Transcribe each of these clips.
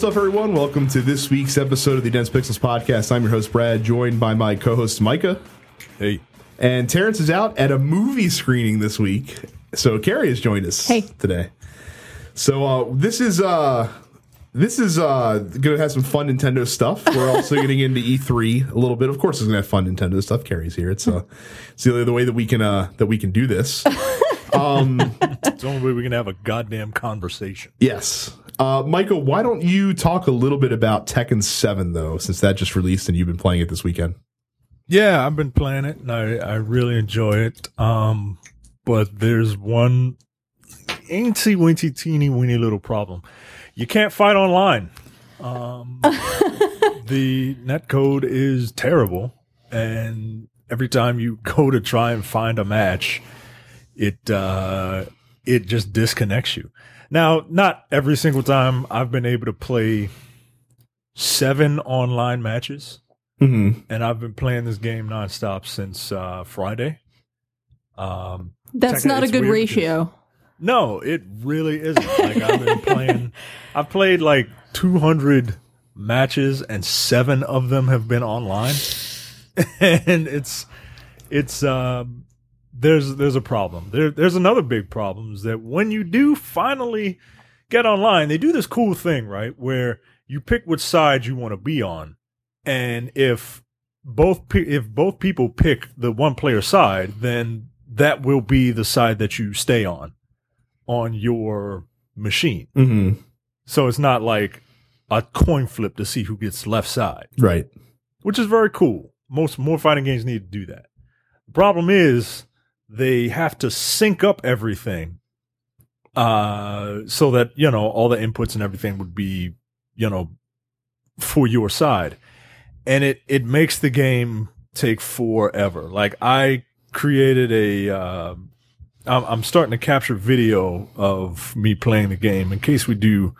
What's up, everyone? Welcome to this week's episode of the Dense Pixels podcast. I'm your host, Brad, joined by my co host, Micah. Hey. And Terrence is out at a movie screening this week. So Carrie has joined us Hey. today. So uh, this is uh, this is uh, going to have some fun Nintendo stuff. We're also getting into E3 a little bit. Of course, it's going to have fun Nintendo stuff. Carrie's here. It's uh, it's the, only the way that we can uh, that we can do this. Um, It's the only way we can have a goddamn conversation. Yes. Uh, Michael, why don't you talk a little bit about Tekken 7, though, since that just released and you've been playing it this weekend? Yeah, I've been playing it and I, I really enjoy it. Um, but there's one ainty winty teeny weeny little problem. You can't fight online. Um, the netcode is terrible, and every time you go to try and find a match, it uh, it just disconnects you. Now, not every single time I've been able to play seven online matches Mm-hmm. and I've been playing this game nonstop since uh, Friday. Um, That's not a good weird ratio. no, it really isn't. Like I've been playing, I've played like 200 matches, and seven of them have been online, and it's it's um, there's there's a problem. There there's another big problem is that when you do finally get online, they do this cool thing, right, where you pick which side you want to be on, and if both pe- if both people pick the one player side, then that will be the side that you stay on on your machine. Mm-hmm. So it's not like a coin flip to see who gets left side, Right. which is very cool. Most more fighting games need to do that. The problem is they have to sync up everything uh so that, you know, all the inputs and everything would be, you know, for your side. And it it makes the game take forever. Like I created a uh, I'm, I'm starting to capture video of me playing the game in case we do,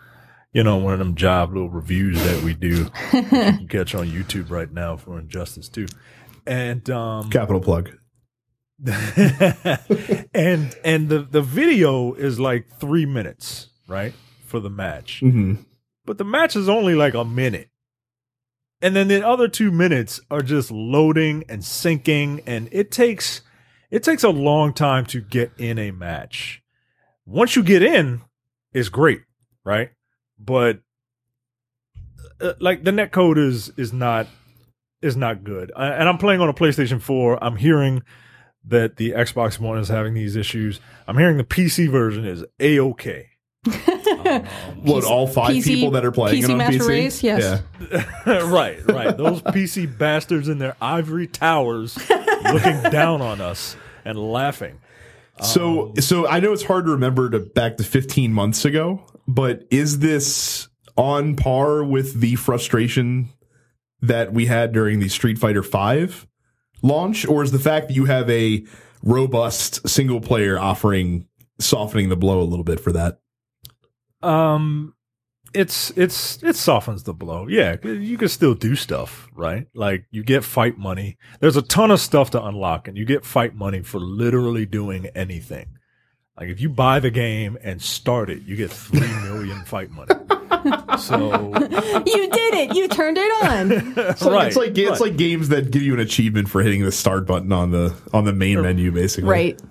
you know, one of them job little reviews that we do. you can catch on YouTube right now for Injustice 2. And um Capital plug. and and the the video is like 3 minutes, right? For the match. Mm-hmm. But the match is only like a minute. And then the other 2 minutes are just loading and syncing and it takes it takes a long time to get in a match. Once you get in, it's great, right? But uh, like the net code is is not is not good. I, and I'm playing on a PlayStation 4. I'm hearing that the Xbox One is having these issues. I'm hearing the PC version is a okay. Um, what, all five PC people that are playing PC it on Master PC? Race, yes. Yeah. right, right. Those PC bastards in their ivory towers looking down on us and laughing. So, um, so I know it's hard to remember to back to 15 months ago, but is this on par with the frustration that we had during the Street Fighter V launch, or is the fact that you have a robust single player offering softening the blow a little bit for that? Um, it's it's it softens the blow. Yeah, you can still do stuff, right? Like you get fight money. There's a ton of stuff to unlock, and you get fight money for literally doing anything. Like if you buy the game and start it, you get three million fight money. So You did it. You turned it on. It's like, Right, it's like it's right. like games that give you an achievement for hitting the start button on the on the main menu, basically. right.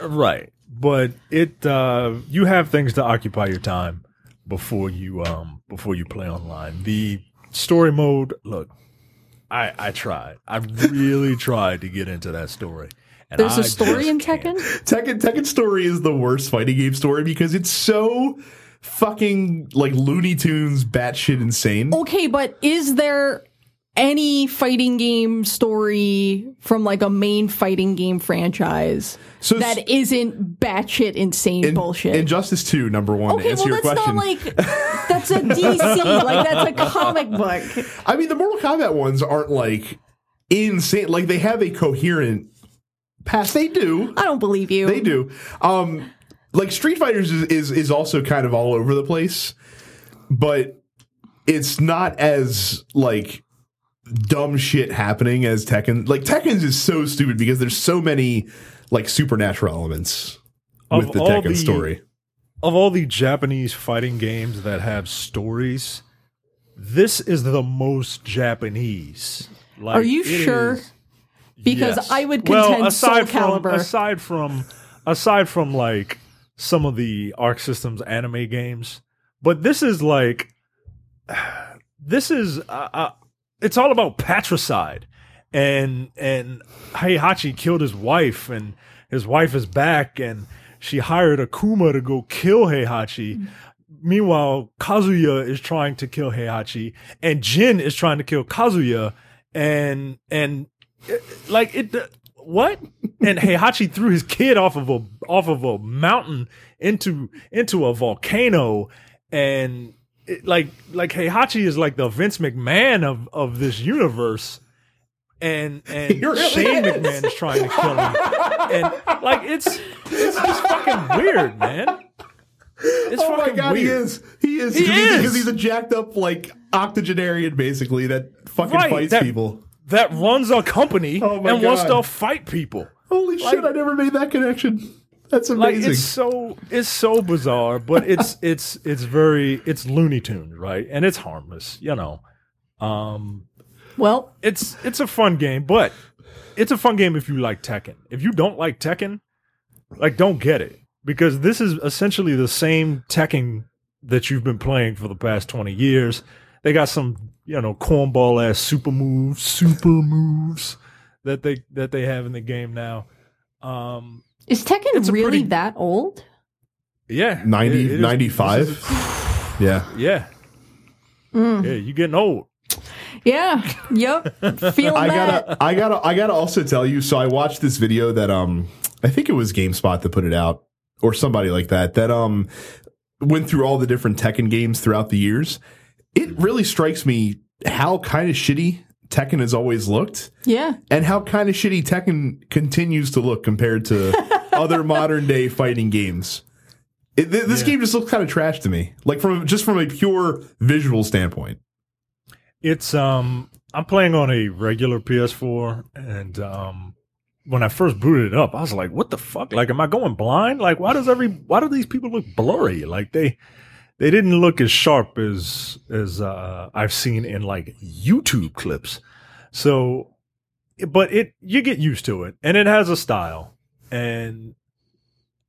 Right. But it uh you have things to occupy your time before you um before you play online. The story mode, look, I I tried. I really tried to get into that story. And There's a a story in Tekken. Tekken Tekken Story is the worst fighting game story because it's so fucking like Looney Tunes batshit insane. Okay, but is there any fighting game story from like a main fighting game franchise So that isn't batshit insane in, bullshit? Injustice 2, number one, to okay, answer well your that's question. not like that's a DC, like that's a comic book. I mean, the Mortal Kombat ones aren't like insane. Like they have a coherent past. They do. I don't believe you. They do. Um, like Street Fighters is, is is also kind of all over the place, but it's not as like dumb shit happening as Tekken. Like Tekken's is so stupid because there's so many like supernatural elements with the Tekken the- story. of all the Japanese fighting games that have stories, this is the most Japanese. Like, Are you sure? is- Because yes. I would contend well, aside Soul Calibur. From, aside from aside from like some of the Arc Systems anime games, but this is like this is uh, uh, it's all about patricide and and Heihachi killed his wife and his wife is back and she hired Akuma to go kill Heihachi. Meanwhile, Kazuya is trying to kill Heihachi and Jin is trying to kill Kazuya and and like it what? And Heihachi threw his kid off of a off of a mountain into into a volcano and it, like like Heihachi is like the Vince McMahon of of this universe, and and really Shane is. McMahon is trying to kill him, and like it's it's just fucking weird, man. It's oh my fucking god, he is. He is. He because he's- is. because he's a jacked up like octogenarian, basically that fucking Right, fights that- people. That runs a company Oh my and wants to fight people. Holy Like- shit! I never made that connection. That's Like amazing. it's so it's so bizarre, but it's it's it's very it's Looney Tunes, right? And it's harmless, you know. Um well, it's it's a fun game, but it's a fun game if you like Tekken. If you don't like Tekken, like don't get it because this is essentially the same Tekken that you've been playing for the past 20 years. They got some, you know, cornball ass super moves, super moves that they that they have in the game now. Um is Tekken really pretty- that old? yeah, 90, it- it is- 95? is- yeah. yeah. Mm. Yeah, you getting old. Yeah. Yep. Feeling I that. gotta, I gotta, I gotta also tell you. So I watched this video that um, I think it was GameSpot that put it out, or somebody like that. That um, went through all the different Tekken games throughout the years. It really strikes me how kind of shitty Tekken has always looked, Yeah. and how kind of shitty Tekken continues to look compared to other modern day fighting games. It, th- this Yeah. game just looks kind of trash to me, like from just from a pure visual standpoint. It's um I'm playing on a regular PS4 and um when I first booted it up, I was like, what the fuck? Like am I going blind? Like why does every why do these people look blurry? Like they they didn't look as sharp as as uh I've seen in like YouTube clips. So but it you get used to it and it has a style and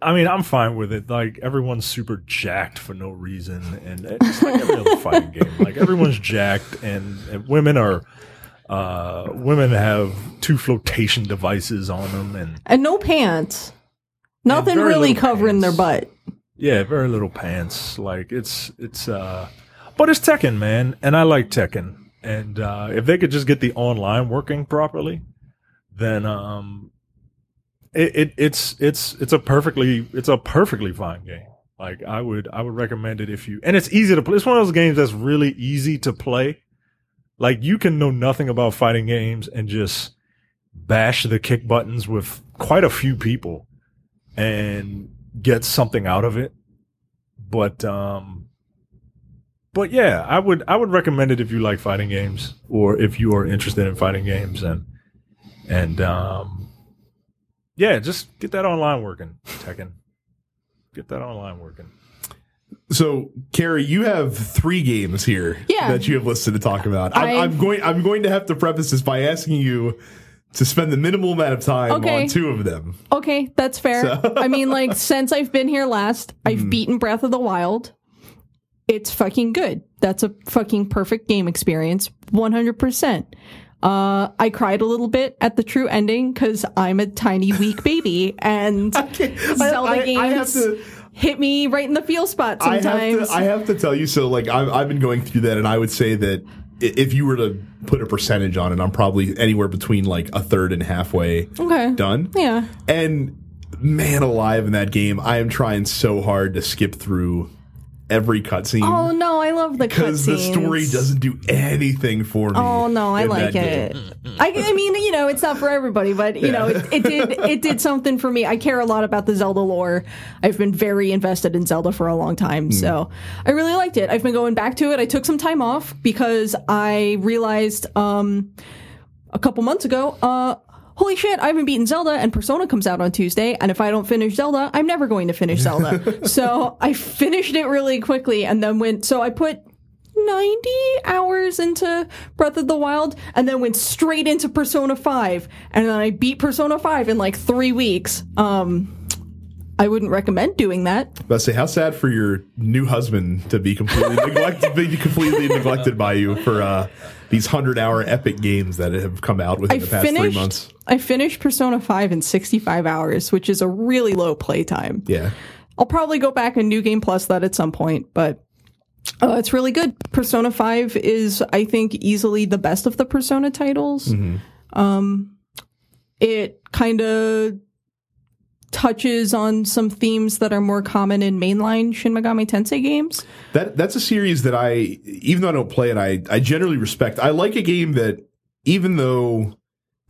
I mean, I'm fine with it. Like everyone's super jacked for no reason, and it's like every other fighting game. Like everyone's jacked, and, and women are uh, women have two flotation devices on them, and And no pants. Nothing really covering their butt. Yeah, very little pants. Like it's it's uh, but it's Tekken, man, and I like Tekken. And uh, if they could just get the online working properly, then um, it, it it's it's it's a perfectly it's a perfectly fine game. Like I would I would recommend it if you and it's easy to play. It's one of those games that's really easy to play. Like you can know nothing about fighting games and just bash the kick buttons with quite a few people and get something out of it. But um but yeah, I would I would recommend it if you like fighting games or if you are interested in fighting games and and um yeah, just get that online working, Tekken. Get that online working. So, Carrie, you have three games here Yeah. that you have listed to talk about. I'm, I- I'm going. I'm going to have to preface this by asking you to spend the minimal amount of time Okay. on two of them. Okay, that's fair. So- I mean, like, since I've been here last, I've Mm-hmm. beaten Breath of the Wild. It's fucking good. That's a fucking perfect game experience. 100%. Uh, I cried a little bit at the true ending because I'm a tiny, weak baby, and Zelda I- I have games to- hit me right in the feel spot sometimes. I have to. I have to tell you. So, like, I've, I've been going through that, and I would say that if you were to put a percentage on it, I'm probably anywhere between like a third and halfway okay. done. Yeah. And man alive in that game, I am trying so hard to skip through every cutscene. Oh no, I love the cutscene. because the story doesn't do anything for me. Oh no, I like it. I, I mean, you know, it's not for everybody, but you know, it, it did it did something for me. I care a lot about the Zelda lore. I've been very invested in Zelda for a long time, so I really liked it. I've been going back to it. I took some time off because I realized um, a couple months ago, uh, holy shit, I haven't beaten Zelda, and Persona comes out on Tuesday, and if I don't finish Zelda, I'm never going to finish Zelda. so I finished it really quickly, and then went. So I put 90 hours into Breath of the Wild and then went straight into Persona 5 and then I beat Persona 5 in like 3 weeks. Um I wouldn't recommend doing that. But say, how sad for your new husband to be completely neglected, be completely neglected by you for uh, these hundred-hour epic games that have come out within I the past three months. I finished Persona 5 in 65 hours, which is a really low playtime. Yeah, I'll probably go back and New Game Plus that at some point, but uh, it's really good. Persona 5 is, I think, easily the best of the Persona titles. Um, it kind of touches on some themes that are more common in mainline Shin Megami Tensei games. that that's a series that I, even though I don't play it, I I generally respect. I like a game that, even though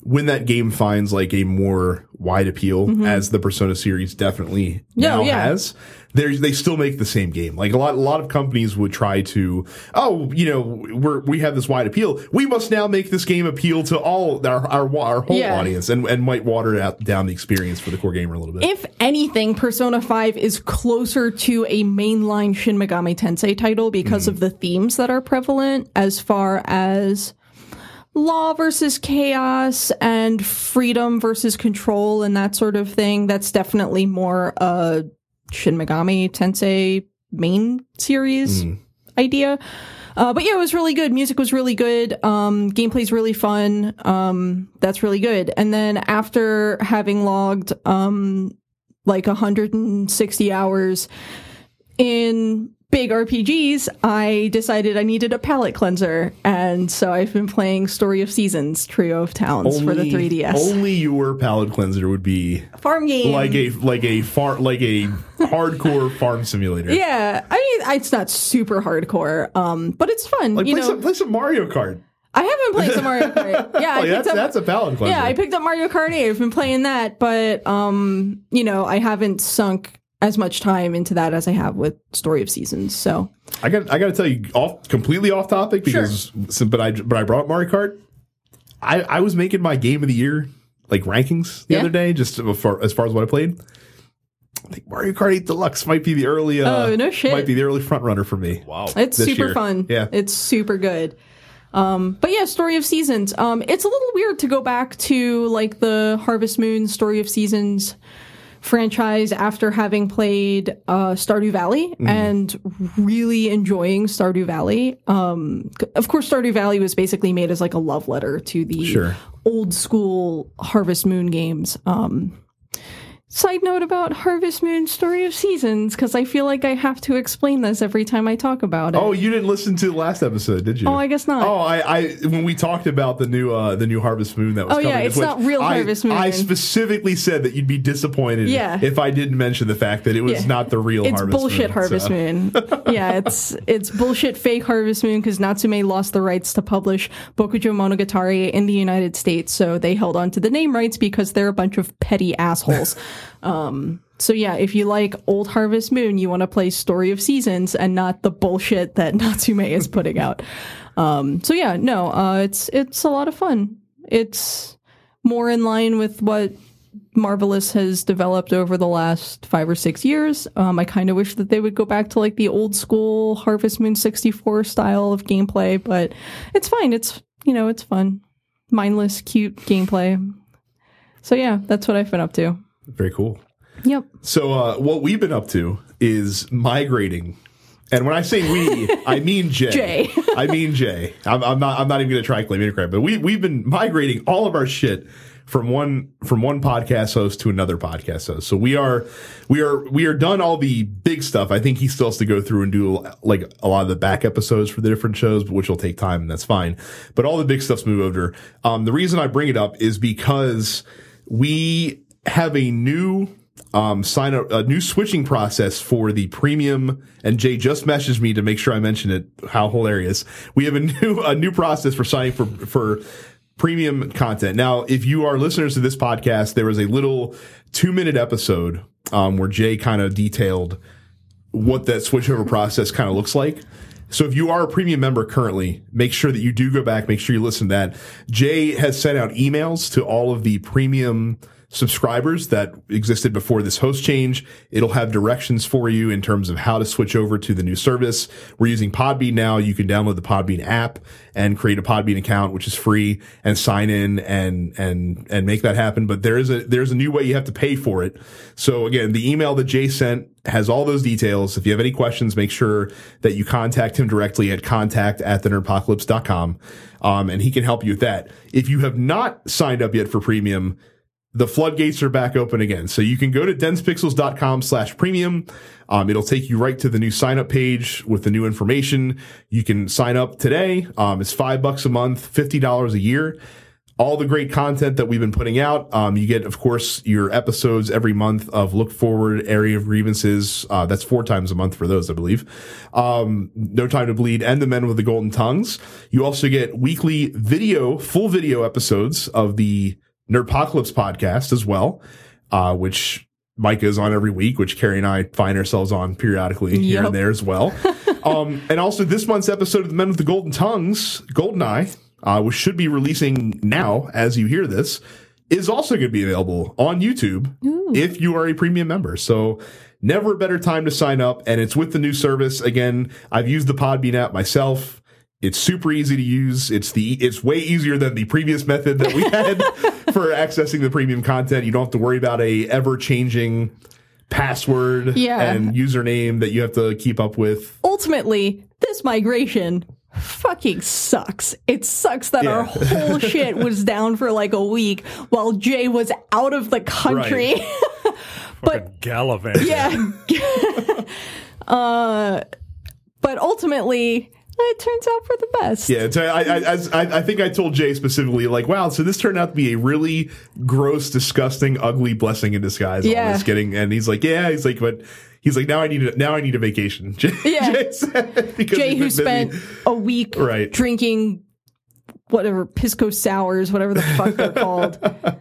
when that game finds like a more wide appeal, as the Persona series definitely Mm-hmm. Yeah, now yeah. has, they they still make the same game. Like a lot a lot of companies would try to, oh, you know, we're we have this wide appeal. We must now make this game appeal to all our our, our whole Yeah. audience, and and might water out, down the experience for the core gamer a little bit. If anything, Persona 5 is closer to a mainline Shin Megami Tensei title because of the themes that are prevalent as far as law versus chaos and freedom versus control and that sort of thing. That's definitely more a Shin Megami Tensei main series idea. Uh, but yeah, it was really good. Music was really good. Um, gameplay's really fun. Um, that's really good. And then after having logged, um, like 160 hours in big RPGs, I decided I needed a palate cleanser. And so I've been playing Story of Seasons, Trio of Towns for the 3DS. Only your palate cleanser would be Farm game. like a like a far like a hardcore farm simulator. yeah, I mean, it's not super hardcore, um, but it's fun. Like you play know, some play some Mario Kart. I haven't played some Mario Kart. Yeah, Like, that's up, that's a palate cleanser. Yeah, I picked up Mario Kart 8. I've been playing that, but um, you know, I haven't sunk as much time into that as I have with Story of Seasons. So I got I got to tell you off completely off topic because so- but I but I brought Mario Kart. I I was making my game of the year like rankings the Yeah. other day just as far, as far as what I played. I think Mario Kart 8 Deluxe might be the early uh, Oh, no shit. might be the early front runner for me. Wow. it's super year. fun. Yeah. It's super good. Um, but yeah, Story of Seasons. Um, it's a little weird to go back to like the Harvest Moon Story of Seasons franchise after having played uh, Stardew Valley Mm-hmm. and really enjoying Stardew Valley. Um, of course, Stardew Valley was basically made as like a love letter to the Sure. old school Harvest Moon games. Um, side note about Harvest Moon Story of Seasons, because I feel like I have to explain this every time I talk about it. Oh, you didn't listen to the last episode, did you? Oh, I guess not. Oh, I, I when we talked about the new uh the new Harvest Moon that was Oh, yeah, it's not real I- Harvest Moon. I specifically said that you'd be disappointed Yeah. if I didn't mention the fact that it was Yeah. not the real it's Harvest bullshit Moon. Harvest so- Moon. yeah, it's it's bullshit fake Harvest Moon because Natsume lost the rights to publish Bokujo Monogatari in the United States, so they held on to the name rights because they're a bunch of petty assholes. um, so yeah, if you like old Harvest Moon, you want to play Story of Seasons and not the bullshit that Natsume is putting out. Um, so yeah, no, uh, it's it's a lot of fun. It's more in line with what Marvelous has developed over the last five or six years. Um, I kind of wish that they would go back to like the old school Harvest Moon 64 style of gameplay, but it's fine. It's, you know, it's fun. Mindless, cute gameplay. So yeah, that's what I've been up to. Very cool. Yep. So uh, what we've been up to is migrating. And when I say we, I mean Jay. Jay. I mean Jay. I'm, I'm not. I'm not even going to try and claim any credit. But we we've been migrating all of our shit from one from one podcast host to another podcast host. So we are we are we are done all the big stuff. I think he still has to go through and do like a lot of the back episodes for the different shows, which will take time, and that's fine. But all the big stuff's moved over. Um, the reason I bring it up is because we have a new um, sign up a new switching process for the premium. And Jay just messaged me to make sure I mention it. How hilarious! We have a new a new process for signing for for premium content. Now, if you are listeners to this podcast, there was a little two minute episode um, where Jay kind of detailed what that switchover process kind of looks like. So if you are a premium member currently, make sure that you do go back, make sure you listen to that. Jay has sent out emails to all of the premium subscribers that existed before this host change. It'll have directions for you in terms of how to switch over to the new service. We're using Podbean now. You can download the Podbean app and create a Podbean account, which is free and sign in and, and, and make that happen. But there is a, there's a new way you have to pay for it. So again, the email that Jay sent has all those details. If you have any questions, make sure that you contact him directly at contact at thenerdpocalypse.com. Um, and he can help you with that. If you have not signed up yet for premium, the floodgates are back open again. So you can go to densepixels.com slash premium. Um, it'll take you right to the new sign up page with the new information. You can sign up today. Um, it's five bucks a month, $50 a year. All the great content that we've been putting out. Um, you get, of course, your episodes every month of Look Forward, Airing of Grievances. Uh, that's four times a month for those, I believe. Um, no Time to Bleed and The Men with the Golden Tongues. You also get weekly video, full video episodes of the Nerdpocalypse podcast as well, uh, which Micah is on every week, which Carrie and I find ourselves on periodically here and there as well. um, and also this month's episode of The Men with the Golden Tongues, Goldeneye, uh, which should be releasing now as you hear this, is also going to be available on YouTube if you are a premium member. So never a better time to sign up. And it's with the new service. Again, I've used the Podbean app myself. It's super easy to use. It's the it's way easier than the previous method that we had for accessing the premium content. You don't have to worry about a ever changing password Yeah. and username that you have to keep up with. ultimately, this migration fucking sucks. It sucks that our whole shit was down for like a week while Jay was out of the country. But gallivant. yeah. uh, but ultimately, it turns out for the best. Yeah, so I, I, I, think I told Jay specifically, like, wow, so this turned out to be a really gross, disgusting, ugly blessing in disguise. All Yeah. this getting, and he's like, yeah, he's like, but he's like, now I need a, now I need a vacation. Jay, Yeah. Jay said, Jay, who spent a week Right. drinking whatever pisco sours, whatever the fuck they're called.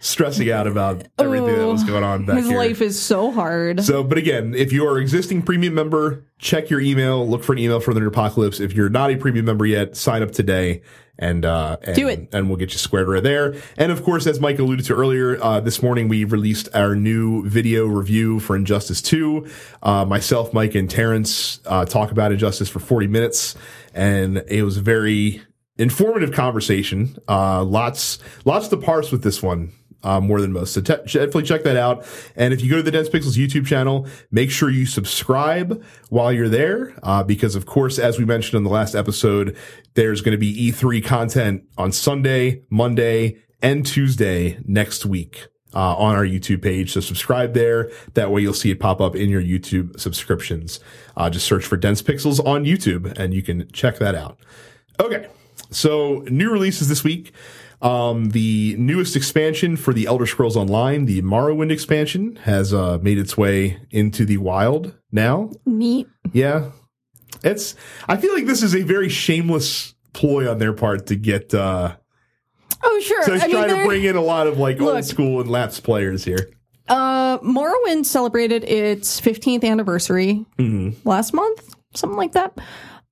stressing out about everything that was going on back His here. life is so hard. So, but again, if you are an existing premium member, check your email, look for an email from the Nerdpocalypse. If you're not a premium member yet, sign up today and, uh, and, Do it. and we'll get you squared right there. And of course, as Mike alluded to earlier, uh, this morning we released our new video review for Injustice 2. Uh, myself, Mike, and Terrence, uh, talk about Injustice for 40 minutes and it was a very informative conversation. Uh, lots, lots to parse with this one uh, more than most. So te- definitely check that out. And if you go to the Dense Pixels YouTube channel, make sure you subscribe while you're there, uh, because of course, as we mentioned in the last episode, there's going to be E3 content on Sunday, Monday, and Tuesday next week. Uh, on our YouTube page. So subscribe there. That way you'll see it pop up in your YouTube subscriptions. Uh, just search for Dense Pixels on YouTube and you can check that out. Okay. So new releases this week. Um, the newest expansion for the Elder Scrolls Online, the Morrowind expansion, has uh, made its way into the wild now. Neat. Yeah, it's. I feel like this is a very shameless ploy on their part to get. Uh, Oh, sure. so it's I mean, trying to bring in a lot of like old school and lapsed players here. Uh, Morrowind celebrated its 15th anniversary Mm-hmm. last month, something like that.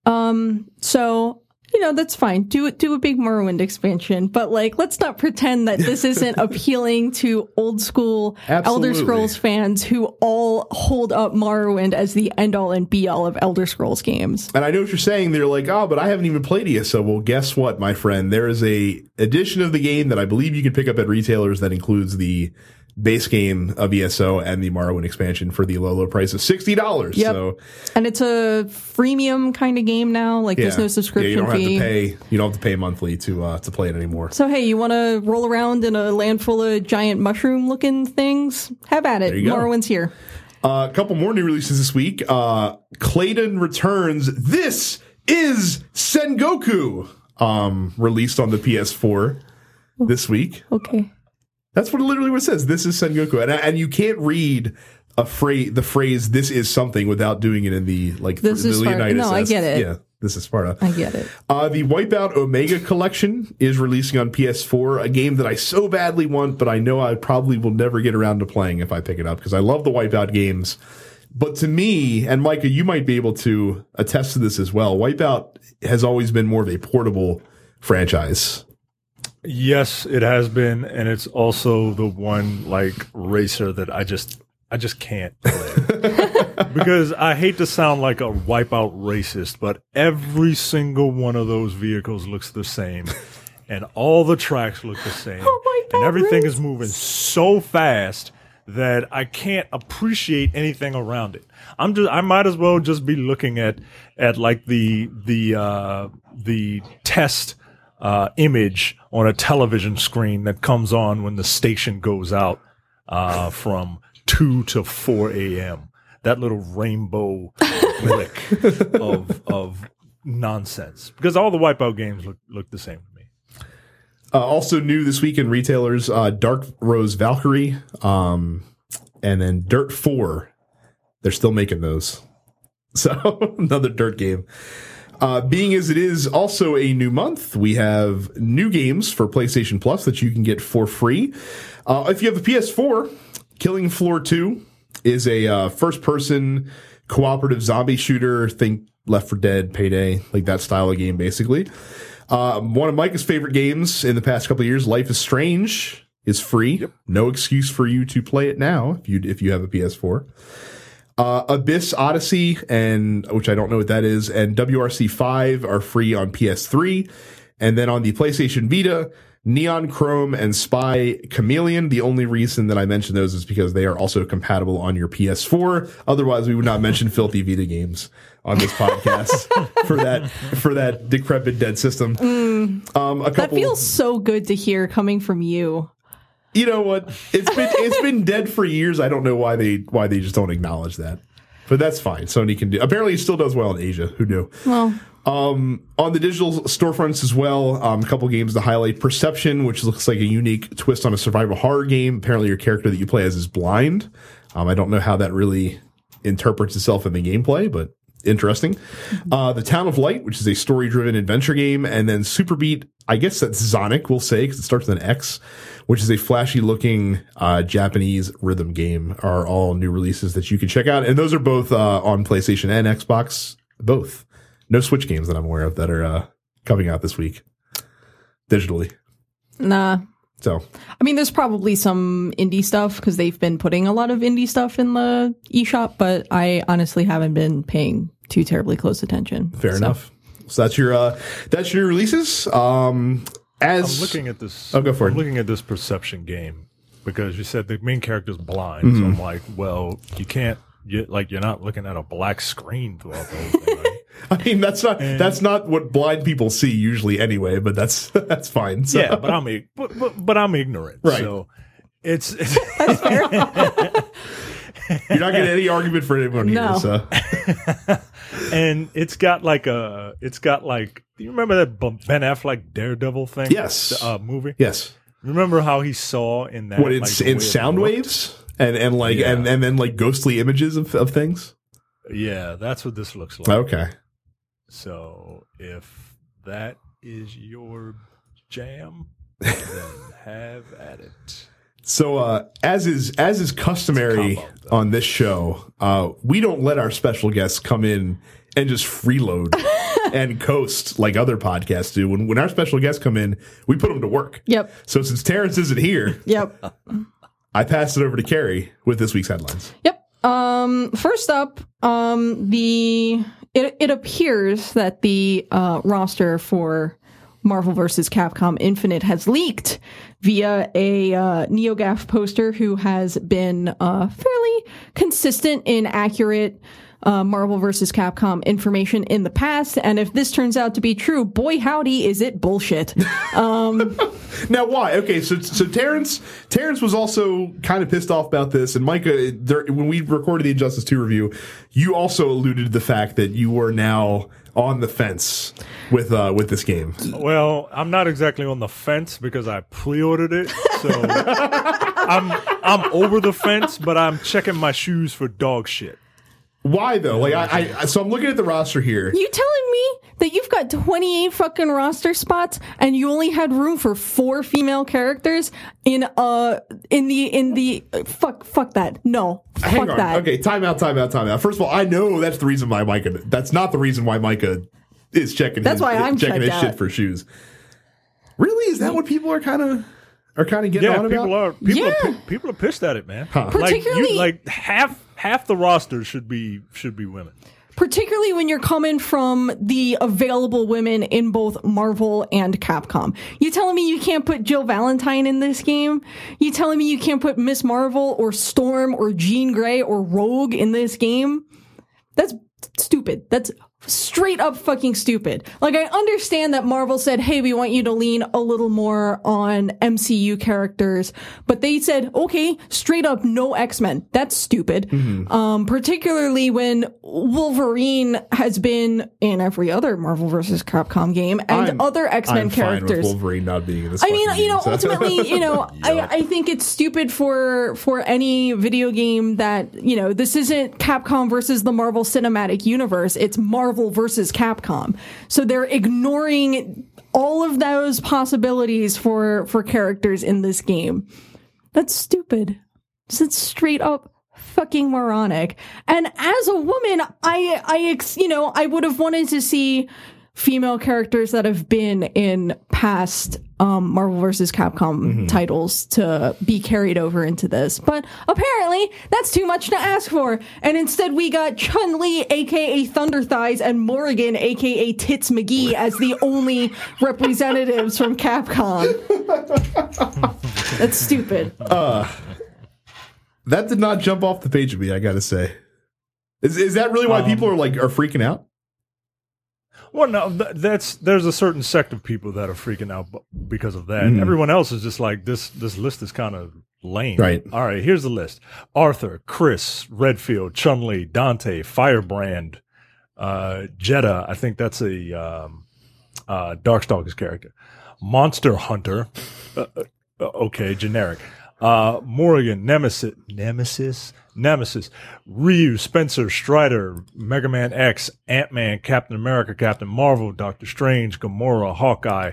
Um, so you know that's fine. Do do a big Morrowind expansion, but like let's not pretend that this isn't appealing to old school Elder Scrolls fans who all hold up Morrowind as the end all and be all of Elder Scrolls games. And I know what you're saying. They're like, oh, but I haven't even played ESO. Well, guess what, my friend? There is a edition of the game that I believe you can pick up at retailers that includes the base game of ESO and the Morrowind expansion for the low, low price of sixty dollars. Yep. So And it's a freemium kind of game now. Like there's no subscription Yeah, you don't fee. have to pay. You don't have to pay monthly to uh, to play it anymore. So hey, you want to roll around in a land full of giant mushroom looking things? Have at it. Morrowind's here. Uh, a couple more new releases this week. Uh, Clayton returns. This is Sengoku. Um, released on the PS4 this week. Okay. That's what it literally what it says. This is Sengoku, and and you can't read a phrase the phrase "this is something" without doing it in the like This the is. Leonidas. No, I get it. Yeah, this is Sparta. I get it. Uh, the Wipeout Omega Collection is releasing on PS4, a game that I so badly want, but I know I probably will never get around to playing if I pick it up because I love the Wipeout games. But to me, and Micah, you might be able to attest to this as well. Wipeout has always been more of a portable franchise. Yes, it has been, and it's also the one like racer that I just I just can't play because I hate to sound like a wipeout racist, but every single one of those vehicles looks the same, and all the tracks look the same, Wipeout and everything race. is moving so fast that I can't appreciate anything around it. I'm just I might as well just be looking at at like the the uh, the test uh, image on a television screen that comes on when the station goes out uh, from 2 to 4 a.m. That little rainbow flick of, of nonsense. Because all the Wipeout games look, look the same to me. Uh, also new this week in retailers, uh, Dark Rose Valkyrie, um, and then Dirt 4. They're still making those. So another dirt game. Uh, being as it is also a new month, we have new games for PlayStation Plus that you can get for free. Uh, if you have a PS4, Killing Floor 2 is a uh, first person cooperative zombie shooter. Think Left 4 Dead, Payday, like that style of game, basically. Uh, one of Micah's favorite games in the past couple of years, Life is Strange, is free. No excuse for you to play it now if you if you have a PS4. Uh, Abyss Odyssey and which I don't know what that is, and WRC five are free on PS3, and then on the PlayStation Vita, Neon Chrome and Spy Chameleon. The only reason that I mention those is because they are also compatible on your PS4. Otherwise, we would not mention filthy Vita games on this podcast for that for that decrepit dead system. Um, a That feels so good to hear coming from you. You know what? It's been it's been dead for years. I don't know why they why they just don't acknowledge that. But that's fine. Sony can do. Apparently, it still does well in Asia. Who knew? Well, Um, on the digital storefronts as well, um, a couple games to highlight. Perception, which looks like a unique twist on a survival horror game. Apparently, your character that you play as is blind. Um, I don't know how that really interprets itself in the gameplay, but interesting. Uh, the Town of Light, which is a story-driven adventure game, and then Superbeat. I guess that's Zonic, we'll say, because it starts with an X, which is a flashy-looking uh, Japanese rhythm game. Are all new releases that you can check out, and those are both uh, on PlayStation and Xbox. Both. No Switch games that I'm aware of that are uh, coming out this week digitally. nah. So I mean, there's probably some indie stuff because they've been putting a lot of indie stuff in the eShop, but I honestly haven't been paying too terribly close attention. fair So- enough. So that's your uh, that's your releases. Um, as I'm looking at this. I'll go for I'm it. looking at this perception game because you said the main character's blind. So Mm-hmm. I'm like, well, you can't. You, like you're not looking at a black screen throughout the whole thing. Right? I mean that's not that's not what blind people see usually anyway, but that's that's fine. So, yeah, but I'm ig- but, but, but I'm ignorant. Right. So it's, it's you're not getting any argument for anyone here. No. So and it's got like a it's got like do you remember that B- Ben Affleck Daredevil thing? Yes. The, uh, movie. yes, Remember how he saw in that what in like, in sound waves and and like Yeah. and and then like ghostly images of of things. Yeah, that's what this looks like. Okay. So if that is your jam, then have at it. So, uh, as is as is customary combo, on this show, uh, we don't let our special guests come in and just freeload and coast like other podcasts do. When when our special guests come in, we put them to work. Yep. So since Terrence isn't here, Yep. I pass it over to Carrie with this week's headlines. Yep. Um, first up, um, the it it appears that the uh, roster for Marvel vs. Capcom Infinite has leaked via a uh, NeoGaf poster who has been uh, fairly consistent in accurate uh, Marvel vs. Capcom information in the past. And if this turns out to be true, boy howdy, is it bullshit. Now, why? Okay, so so Terrence Terrence was also kind of pissed off about this, and Micah, there, when we recorded the Injustice Two review, you also alluded to the fact that you were now on the fence with uh, with this game. Well, I'm not exactly on the fence because I pre-ordered it, so I'm I'm over the fence, but I'm checking my shoes for dog shit. Why though? Like I, I, so I'm looking at the roster here. You telling me that you've got 28 fucking roster spots and you only had room for four female characters in uh in the in the fuck fuck that. No. Hang fuck on. that. Okay, time out, time out, time out. First of all, I know that's the reason why Micah. That's not the reason why Micah is checking. That's his, why I'm checking his checked shit for shoes. Really? Is that what people are kind of are kind of getting Yeah, on about? people are people are Yeah. pi- people are pissed at it, man. Huh. Like Particularly- you, like half half the roster should be should be women. particularly when you're coming from the available women in both Marvel and Capcom. You telling me you can't put Jill Valentine in this game? You telling me you can't put Miss Marvel or Storm or Jean Grey or Rogue in this game? That's stupid. That's straight up fucking stupid. Like I understand that Marvel said, "Hey, we want you to lean a little more on MCU characters," but they said, "Okay, straight up no X-Men." That's stupid. Um particularly when Wolverine has been in every other Marvel versus Capcom game and I'm- other X-Men I'm fine with characters. Wolverine not being in this. I mean, you know, so- ultimately, you know, I, I think it's stupid for for any video game that you know this isn't Capcom versus the Marvel Cinematic Universe. It's Marvel versus Capcom. So they're ignoring all of those possibilities for for characters in this game. That's stupid. It's straight up fucking moronic. And as a woman, I I ex, you know, I would have wanted to see female characters that have been in past um, Marvel vs. Capcom titles to be carried over into this. But apparently, that's too much to ask for. And instead, we got Chun Li, aka Thunder Thighs, and Morrigan, aka Tits McGee, as the only representatives from Capcom. that's stupid. that did not jump off the page of me. I gotta say, is is that really why Um, people are like are freaking out? Well, no, th- that's there's a certain sect of people that are freaking out because of that. Mhm. Everyone else is just like this. This list is kind of lame. Right. All right. Here's the list: Arthur, Chris, Redfield, Chun Li, Dante, Firebrand, uh, Jedah. I think that's a um, uh, Darkstalker's character. Monster Hunter. Uh, uh, okay, generic. Uh, Morrigan, Nemesis, Nemesis, Nemesis, Ryu, Spencer, Strider, Mega Man X, Ant Man, Captain America, Captain Marvel, Doctor Strange, Gamora, Hawkeye,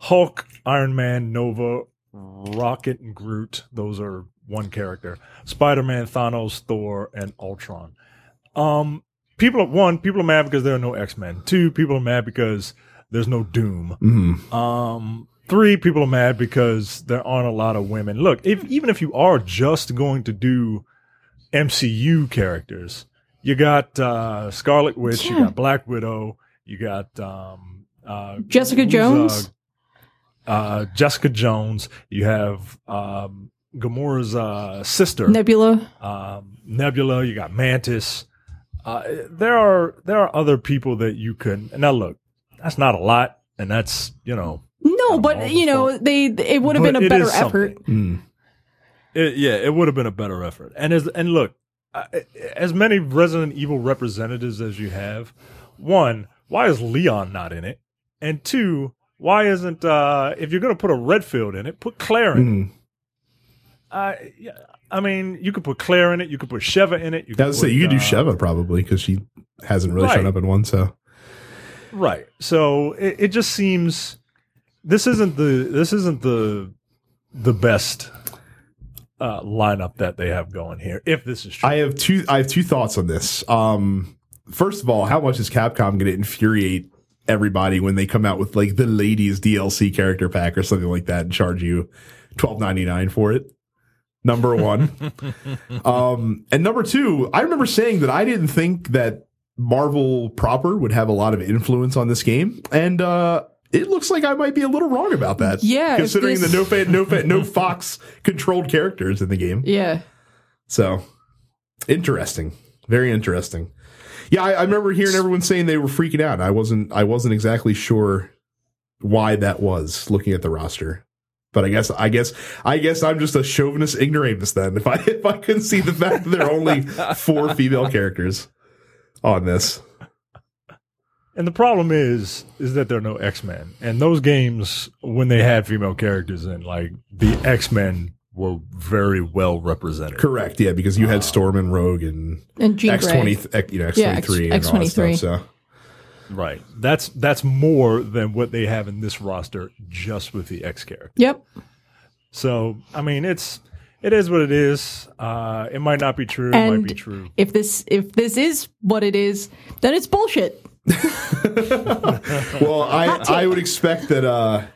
Hulk, Iron Man, Nova, Rocket, and Groot. Those are one character. Spider Man, Thanos, Thor, and Ultron. Um, people are one, people are mad because there are no X Men. Two, people are mad because there's no Doom. Mm-hmm. Um, three people are mad because there aren't a lot of women. Look, if even if you are just going to do MCU characters, you got uh, Scarlet Witch, you got Black Widow, you got um, uh, Jessica Jones? uh, uh, Jessica Jones. You have um, Gamora's uh, sister, Nebula. um, Nebula. You got Mantis. Uh, there are there are other people that you can. Now look, that's not a lot, and that's you know No, but you know, they it would have been a better effort. something. It, yeah, it would have been a better effort. And as and look, I- as many Resident Evil representatives as you have, one, why is Leon not in it? And two, why isn't uh if you're going to put a Redfield in it, put Claire in it. Mm. Uh, yeah, I mean, you could put Claire in it, you could put Sheva in it. You could was say you could do uh, Sheva probably because she hasn't really shown up in one. So Right. So it, it just seems this isn't the this isn't the the best uh, lineup that they have going here. If this is true, I have two. I have two thoughts on this. Um, first of all, how much is Capcom going to infuriate everybody when they come out with like the ladies DLC character pack or something like that and charge you twelve ninety nine for it? Number one. um, and number two, I remember saying that I didn't think that Marvel proper would have a lot of influence on this game, and uh, it looks like I might be a little wrong about that. Yeah, considering this- the no fa- no fa- no Fox controlled characters in the game. Yeah. So interesting, very interesting. Yeah, I, I remember hearing everyone saying they were freaking out. I wasn't. I wasn't exactly sure why that was. Looking at the roster, but I guess. I guess. I guess I'm just a chauvinist ignoramus then. If I if I couldn't see the fact that there are only four female characters on this. And the problem is is that there are no X Men, and those games when they had female characters in, like the X Men were very well represented. Correct. Yeah, because you had Storm and Rogue and And Jean X Grey. twenty, you know, X Yeah, twenty X- three, and all that X23. So Right. That's that's more than what they have in this roster just with the X character. Yep. So I mean, it's it is what it is. Uh, it might not be true. it And might be true. if this if this is what it is, then it's bullshit. Well, I I would expect that uh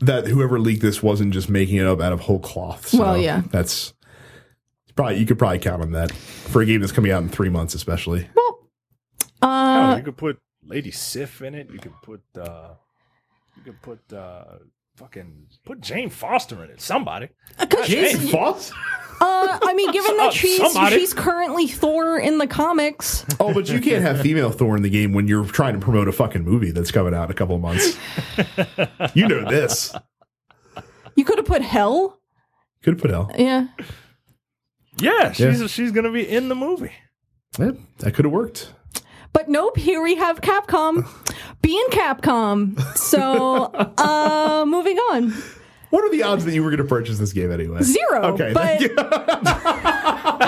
that whoever leaked this wasn't just making it up out of whole cloth. So Well, yeah. that's probably you could probably count on that for a game that's coming out in three months, especially. Well, Oh, uh, you could put Lady Sif in it. You could put uh, you could put uh, fucking put Jane Foster in it. Somebody. because Jane she's, Foss? Uh, I mean, given that she's somebody. she's currently Thor in the comics, Oh, but you can't have female Thor in the game when you're trying to promote a fucking movie that's coming out in a couple of months. you know this. you could have put Hela. Could have put Hela. Yeah, Yeah, she's Yeah. she's gonna be in the movie. Yeah, that could have worked. but nope. Here we have Capcom being Capcom. So, uh, moving on. What are the odds that you were going to purchase this game anyway? Zero. Okay. but that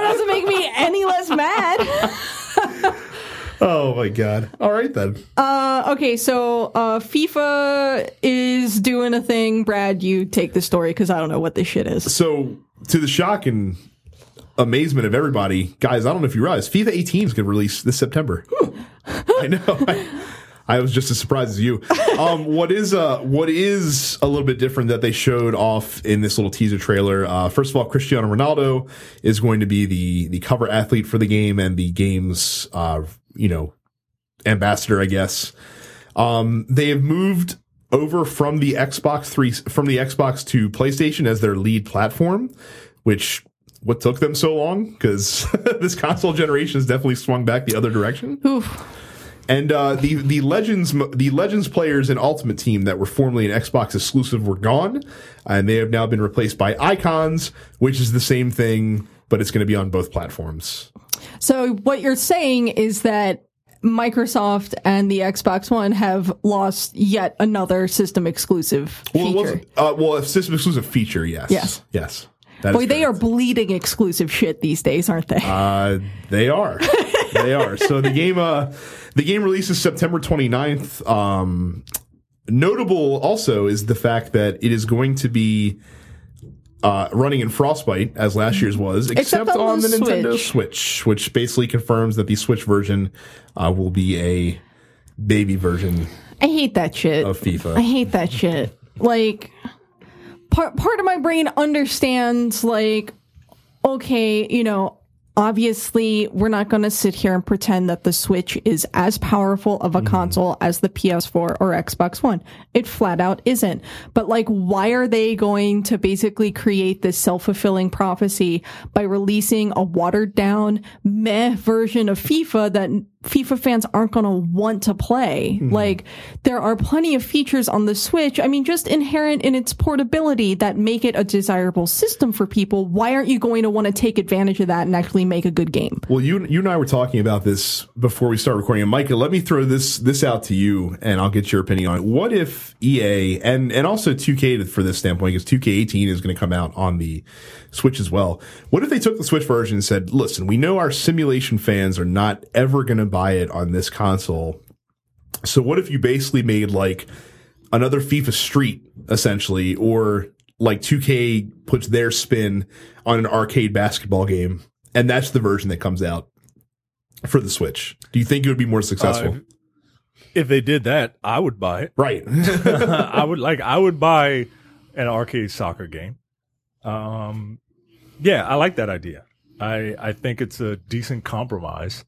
doesn't make me any less mad. oh my god. All right then. Uh, okay, so uh, FIFA is doing a thing. Brad, you take the story because I don't know what this shit is. So, to the shock and amazement of everybody, guys, I don't know if you realize FIFA 18 is going to release this September. I know. I, I was just as surprised as you. Um, what is uh, what is a little bit different that they showed off in this little teaser trailer? Uh, first of all, Cristiano Ronaldo is going to be the the cover athlete for the game and the game's uh, you know ambassador, I guess. Um, they have moved over from the Xbox three from the Xbox to PlayStation as their lead platform, which what took them so long because this console generation has definitely swung back the other direction. Oof. And uh, the the legends the legends players in Ultimate Team that were formerly an Xbox exclusive were gone, and they have now been replaced by Icons, which is the same thing, but it's going to be on both platforms. So what you're saying is that Microsoft and the Xbox One have lost yet another system exclusive Well, feature. wasn't, uh, well, a system exclusive feature, yes, Yes. yes. That Boy, they are bleeding exclusive shit these days, aren't they? Uh, they are. they are. So the game, uh, the game releases September 29th. Um, notable also is the fact that it is going to be uh, running in Frostbite as last year's was, except, on on, the the, Nintendo Switch. Switch, which basically confirms that the Switch version uh, will be a baby version I hate that shit. of FIFA. I hate that shit. Like, part part of my brain understands like, okay, you know, obviously we're not going to sit here and pretend that the Switch is as powerful of a mm-hmm. console as the PS4 or Xbox One. It flat out isn't. But like, why are they going to basically create this self fulfilling prophecy by releasing a watered down meh version of FIFA that FIFA fans aren't going to want to play. Mm-hmm. Like there are plenty of features on the Switch. I mean, just inherent in its portability that make it a desirable system for people. Why aren't you going to want to take advantage of that and actually make a good game? Well, you you and I were talking about this before we start recording. And Micah, let me throw this this out to you, and I'll get your opinion on it. What if EA and and also 2K for this standpoint, because 2K18 is going to come out on the Switch as well. What if they took the Switch version and said, "Listen, we know our simulation fans are not ever going to buy it on this console. So what if you basically made like another FIFA Street essentially, or like 2K puts their spin on an arcade basketball game, and that's the version that comes out for the Switch. Do you think it would be more successful? Uh, If they did that, I would buy it. right. I would like I would buy an arcade soccer game. Um, yeah, I like that idea. I I think it's a decent compromise,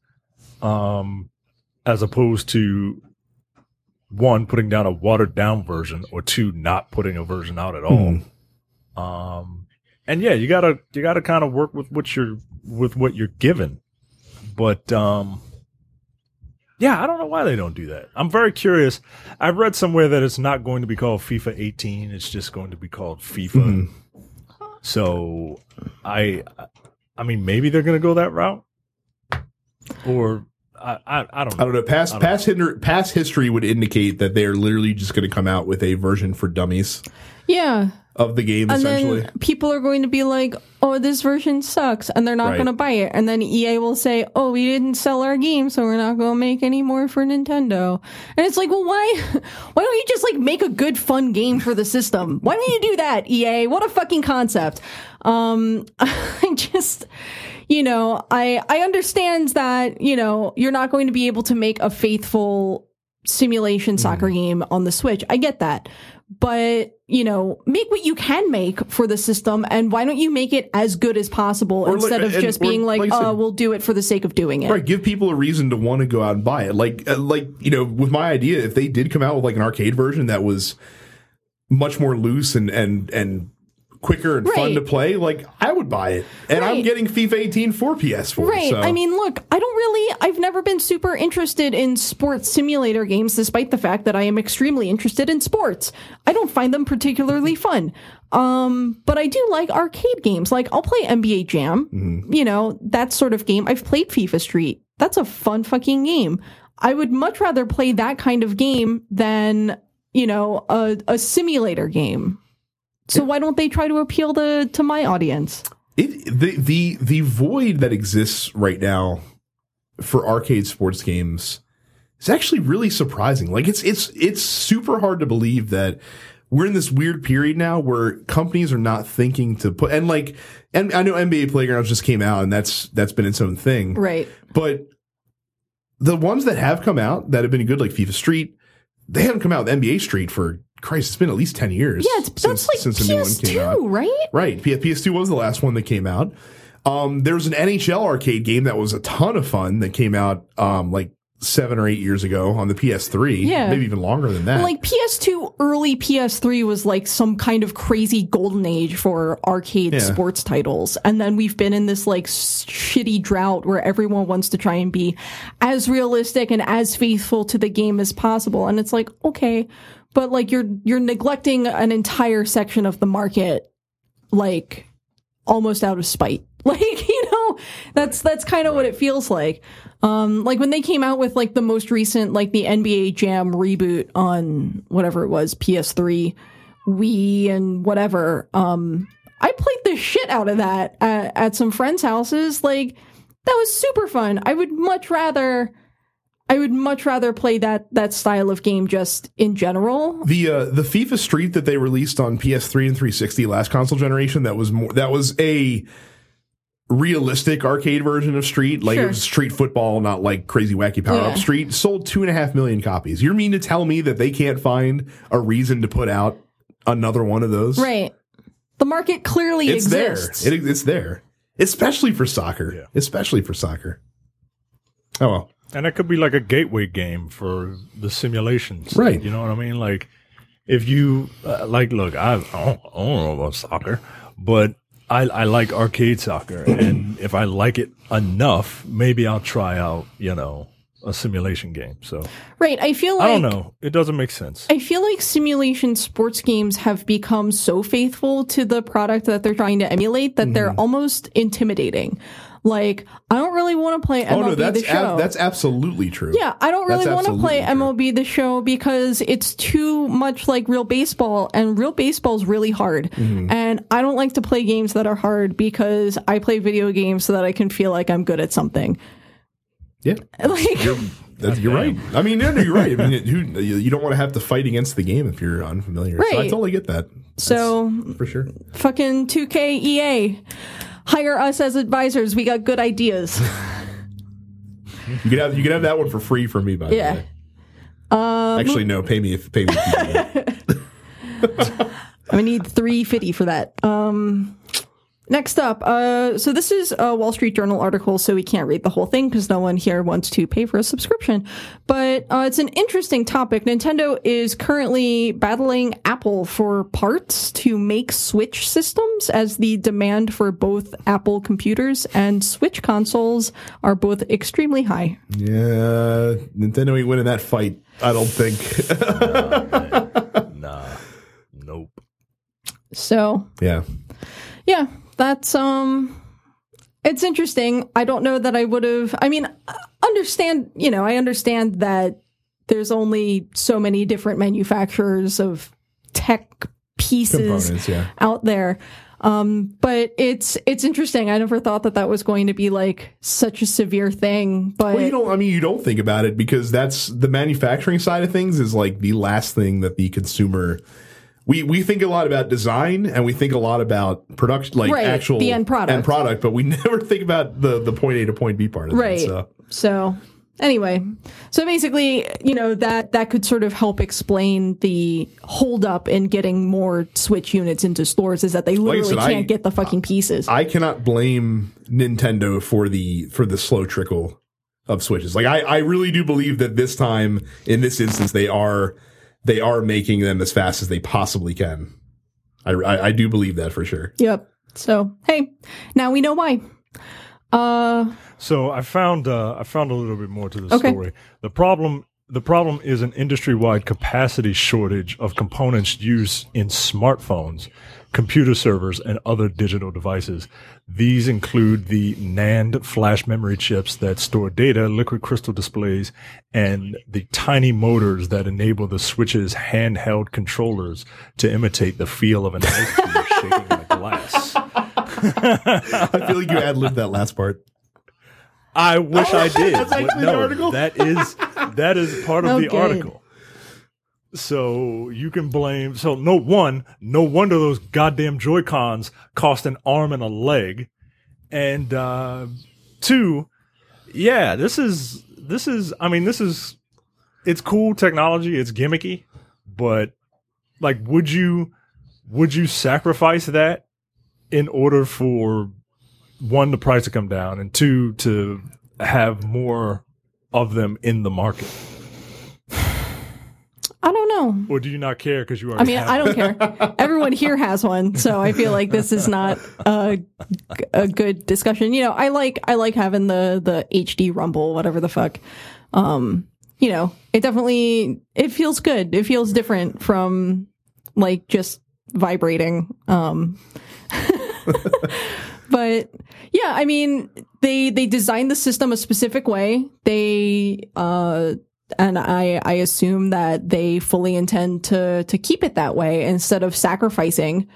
um, as opposed to one putting down a watered down version or two not putting a version out at all. Um, and yeah, you gotta you gotta kind of work with what you're with what you're given, but um. Yeah, I don't know why they don't do that. I'm very curious. I've read somewhere that it's not going to be called FIFA 18. It's just going to be called FIFA. So, I, I mean, maybe they're going to go that route, or I, I, I don't I know. don't know. Past past hinder, past history would indicate that they're literally just going to come out with a version for dummies. Yeah. of the game, and essentially. then people are going to be like, "Oh, this version sucks," and they're not Right. going to buy it. And then EA will say, "Oh, we didn't sell our game, so we're not going to make any more for Nintendo." And it's like, well, why? Why don't you just like make a good, fun game for the system? Why don't you do that, EA? What a fucking concept. Um, I just. You know, I I understand that you know you're not going to be able to make a faithful simulation soccer Mm. game on the Switch. I get that. But, you know, make what you can make for the system and why don't you make it as good as possible Or like- instead of just being like, like I said- oh, we'll do it for the sake of doing it. Right, give people a reason to want to go out and buy it. Like, uh, like you know, with my idea, if they did come out with like an arcade version that was much more loose and and and quicker and fun to play, like I would buy it. And I'm getting FIFA 18 for PS4. Right. So. I mean, look, I don't really, I've never been super interested in sports simulator games, despite the fact that I am extremely interested in sports. I don't find them particularly fun. Um, but I do like arcade games. Like, I'll play NBA Jam, Mm-hmm. you know, that sort of game. I've played FIFA Street. That's a fun fucking game. I would much rather play that kind of game than, you know, a, a simulator game. So why don't they try to appeal to, to my audience? it the the the void that exists right now for arcade sports games is actually really surprising. Like it's it's it's super hard to believe that we're in this weird period now where companies are not thinking to put and like and I know NBA Playgrounds just came out and that's that's been its own thing. Right. But the ones that have come out that have been good, like FIFA Street, they haven't come out with NBA Street for Christ. It's been at least ten years. Yeah, it's, that's like since the new one came out. Right? Right. P- PS2 was the last one that came out. Um, there was an NHL arcade game that was a ton of fun that came out um, like seven or eight years ago on the PS3. Yeah. Maybe even longer than that. Like PS2, early PS3 was like some kind of crazy golden age for arcade Yeah. sports titles. And then we've been in this like shitty drought where everyone wants to try and be as realistic and as faithful to the game as possible. And it's like, okay, but like you're, you're neglecting an entire section of the market, like almost out of spite. Like, you know, that's that's kind of what it feels like. Um like when they came out with like the most recent like the NBA Jam reboot on whatever it was, PS3, Wii and whatever. Um I played the shit out of that at, at some friends' houses. Like that was super fun. I would much rather I would much rather play that that style of game just in general. the uh, the FIFA Street that they released on PS3 and 360 last console generation that was more that was a realistic arcade version of Street, like Sure. it was Street Football, not like crazy wacky power up Street. Sold two and a half million copies. You mean to tell me that they can't find a reason to put out another one of those? Right. The market clearly It's exists. there. It, it's there, especially for soccer. Yeah. Especially for soccer. Oh well. And that could be like a gateway game for the simulations. Right. You know what I mean? Like, if you, uh, like, look, I, I, don't, I don't know about soccer, but I, I like arcade soccer. and if I like it enough, maybe I'll try out, you know, a simulation game. So right. I feel like I don't know. It doesn't make sense. I feel like simulation sports games have become so faithful to the product that they're trying to emulate that Mm-hmm. they're almost intimidating. Like, I don't really want to play MLB Oh no, that's the show. ab- that's absolutely true. yeah, I don't really want to play absolutely MLB the show because it's too much like real baseball, and real baseball is really hard. Mm-hmm. And I don't like to play games that are hard because I play video games so that I can feel like I'm good at something. Yeah. Like, You're, that's, you're right. I mean, no, no, you're right. I mean, you you don't want to have to fight against the game if you're unfamiliar. So I totally get that. so For sure. fucking 2K EA. Hire us as advisors. We got good ideas. You could have you could have that one for free for me. By the Yeah. way. Actually, no. Pay me if pay me. If you. I need 350 for that. Um Next up, uh, so this is a Wall Street Journal article, so we can't read the whole thing because no one here wants to pay for a subscription. But uh, it's an interesting topic. Nintendo is currently battling Apple for parts to make Switch systems, as the demand for both Apple computers and Switch consoles are both extremely high. yeah, Nintendo ain't winning that fight. I don't think. Nah. Nope. So yeah. yeah that's um it's interesting i don't know that i would have i mean understand you know i understand that there's only so many different manufacturers of tech pieces yeah. out there. Um, but it's it's interesting. I never thought that that was going to be like such a severe thing. But Well, you don't. I mean, you don't think about it because that's the manufacturing side of things is like the last thing that the consumer. We we think a lot about design and we think a lot about production, like Right, actual the end product. end product, but we never think about the the point A to point B part of right. it. So. So anyway, so basically, you know that that could sort of help explain the holdup in getting more Switch units into stores is that they literally said, can't get the fucking pieces. I cannot blame Nintendo for the for the slow trickle of switches. Like I, I really do believe that this time in this instance they are they are making them as fast as they possibly can. I, I, I do believe that for sure. yep. So hey, now we know why. Uh, So I found uh, I found a little bit more to the Okay. story. The problem the problem is an industry wide capacity shortage of components used in smartphones, computer servers, and other digital devices. These include the NAND flash memory chips that store data, liquid crystal displays, and the tiny motors that enable the Switch's handheld controllers to imitate the feel of an ice cube shaking in a glass. I feel like you ad libbed that last part. I wish oh, I did. That's actually no, the article? That is that is part of the Okay. article. So you can blame. So no one, no wonder those goddamn Joy Cons cost an arm and a leg, and uh, two, yeah, this is this is. I mean, this is it's cool technology. It's gimmicky, but like, would you would you sacrifice that in order for one the price to come down and two to have more of them in the market know. or do you not care because you are? I mean, I don't care. Everyone here has one, so I feel like this is not a, a good discussion. You know, I like I like having the the HD Rumble, whatever the fuck. Um, you know, it definitely it feels good. It feels different from like just vibrating. Um, but yeah, I mean, they they designed the system a specific way. They uh and I I assume that they fully intend to to keep it that way instead of sacrificing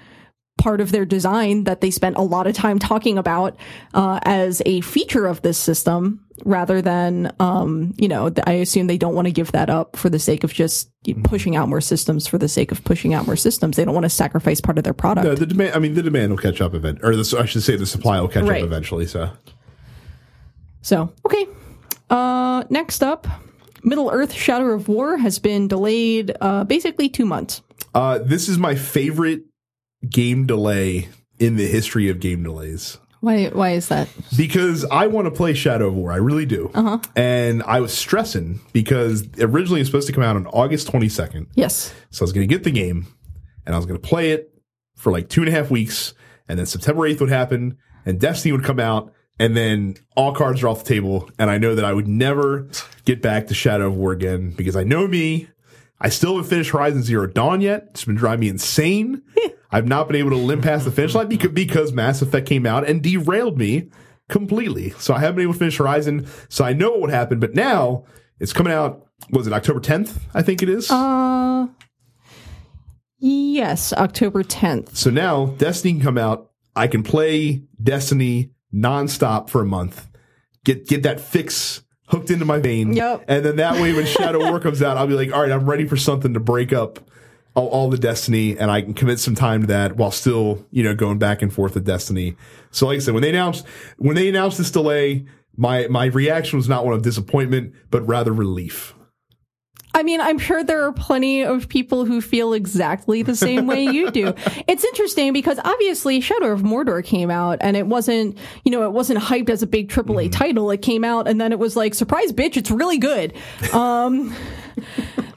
part of their design that they spent a lot of time talking about uh, as a feature of this system rather than um, you know I assume they don't want to give that up for the sake of just pushing out more systems for the sake of pushing out more systems. They don't want to sacrifice part of their product. No, the demand. I mean, the demand will catch up event, or the, I should say, the supply will catch Right. up eventually. So So, okay. Uh, next up, Middle Earth Shadow of War has been delayed uh, basically two months. uh, this is my favorite game delay in the history of game delays. Why? Why is that? because I want to play Shadow of War. I really do. Uh-huh. And I was stressing because originally it was supposed to come out on August 22nd. Yes. So I was going to get the game and I was going to play it for like two and a half weeks. And then September 8th would happen and Destiny would come out. And then all cards are off the table. And I know that I would never get back to Shadow of War again because I know me. I still haven't finished Horizon Zero Dawn yet. It's been driving me insane. I've not been able to limp past the finish line because, Mass Effect came out and derailed me completely. So I haven't been able to finish Horizon. So I know what would happen. But now it's coming out. Was it October 10th? I think it is. Uh, yes, October 10th. So now Destiny can come out. I can play Destiny nonstop for a month. Get get that fix hooked into my vein. Yep. And then that way when Shadow War comes out, I'll be like, all right, I'm ready for something to break up all, all the Destiny and I can commit some time to that while still, you know, going back and forth with Destiny. So like I said, when they announced when they announced this delay, my my reaction was not one of disappointment, but rather relief. I mean, I'm sure there are plenty of people who feel exactly the same way you do. It's interesting because obviously Shadow of Mordor came out and it wasn't, you know, it wasn't hyped as a big AAA title. It came out and then it was like, surprise, bitch, it's really good. Um,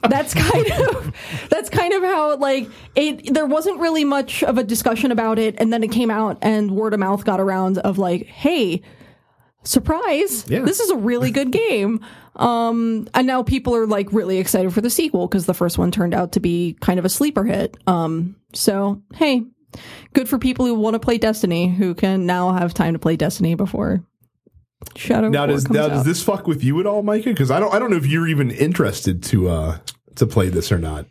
that's kind of that's kind of how like it there wasn't really much of a discussion about it and then it came out and word of mouth got around of like hey surprise Yeah. this is a really good game um and now people are like really excited for the sequel because the first one turned out to be kind of a sleeper hit um so hey good for people who want to play destiny who can now have time to play destiny before shadow Now does now out. does this fuck with you at all, Micah? Because I don't I don't know if you're even interested to uh to play this or not.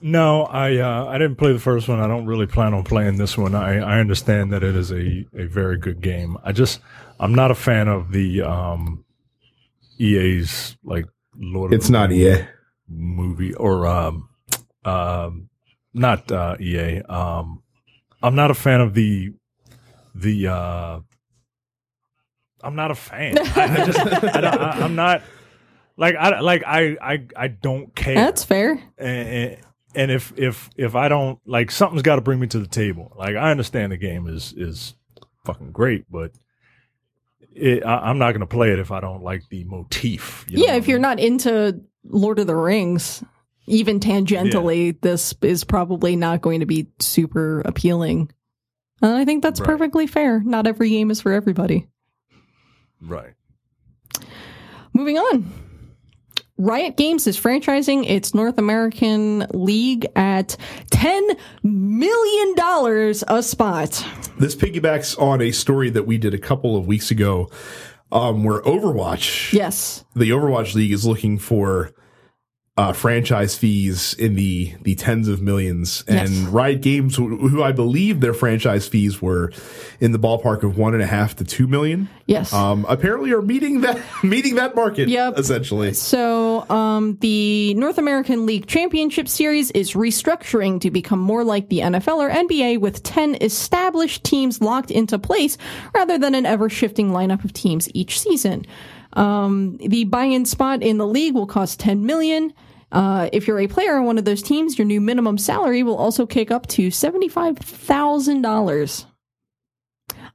No, I uh, I didn't play the first one. I don't really plan on playing this one. I, I understand that it is a, a very good game. I just I'm not a fan of the um, EA's like Lord. It's not EA. movie or um um not uh, EA. Um, I'm not a fan of the the. uh I'm not a fan. I, I just I, don't- I, I'm not like I like I I I don't care That's fair. and, and- and if if if I don't like something's got to bring me to the table. Like I understand the game is is fucking great, but it, I, I'm not going to play it if I don't like the motif. you know Yeah, if I you're not into Lord of the Rings, even tangentially, this is probably not going to be super appealing. And I think that's Right. perfectly fair. Not every game is for everybody. right. Moving on. Riot Games is franchising its North American League at $10 million a spot. This piggybacks on a story that we did a couple of weeks ago, um, where Overwatch, Yes. the Overwatch League, is looking for uh, franchise fees in the the tens of millions, and Yes. Riot Games, who, who I believe their franchise fees were in the ballpark of one and a half to two million, Yes. um, apparently are meeting that meeting that market. Yep. essentially. So, um, the North American League Championship Series is restructuring to become more like the NFL or NBA with 10 established teams locked into place rather than an ever shifting lineup of teams each season. Um, the buy-in spot in the league will cost 10 million. Uh, if you're a player on one of those teams, your new minimum salary will also kick up to $75,000.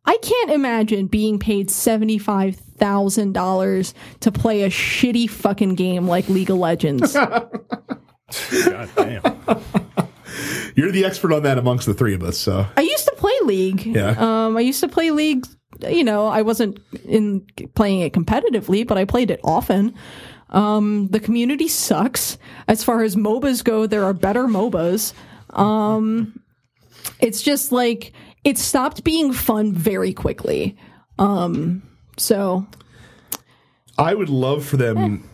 I can't imagine being paid seventy-five thousand dollars to play a shitty fucking game like League of Legends. God damn. You're the expert on that amongst the three of us. So I used to play League. Yeah. Um, I used to play League. You know, I wasn't in playing it competitively, but I played it often. Um, the community sucks. As far as MOBAs go, there are better MOBAs. Um, it's just like it stopped being fun very quickly. Um, so I would love for them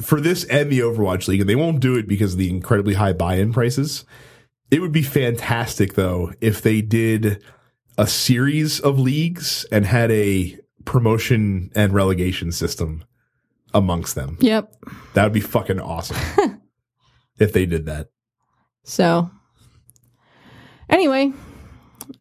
for this and the Overwatch League, and they won't do it because of the incredibly high buy-in prices. It would be fantastic though if they did a series of leagues and had a promotion and relegation system amongst them. yep. That would be fucking awesome. if they did that. So anyway,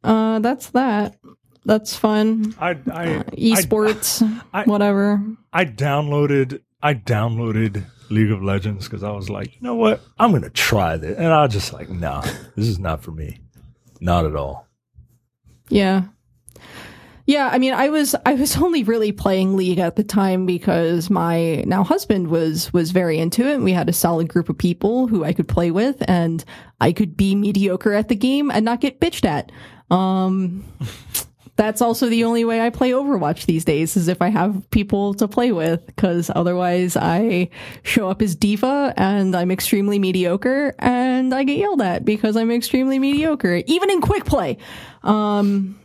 uh that's that. That's fun. I I Esports, I- whatever. I downloaded I downloaded League of Legends because I was like, you know what? I'm gonna try this, and I was just like, nah, this is not for me, not at all. Yeah. Yeah, I mean, I was I was only really playing League at the time because my now husband was was very into it. And We had a solid group of people who I could play with, and I could be mediocre at the game and not get bitched at. Um, that's also the only way I play Overwatch these days is if I have people to play with, because otherwise I show up as D.Va and I'm extremely mediocre and I get yelled at because I'm extremely mediocre, even in quick play. Um,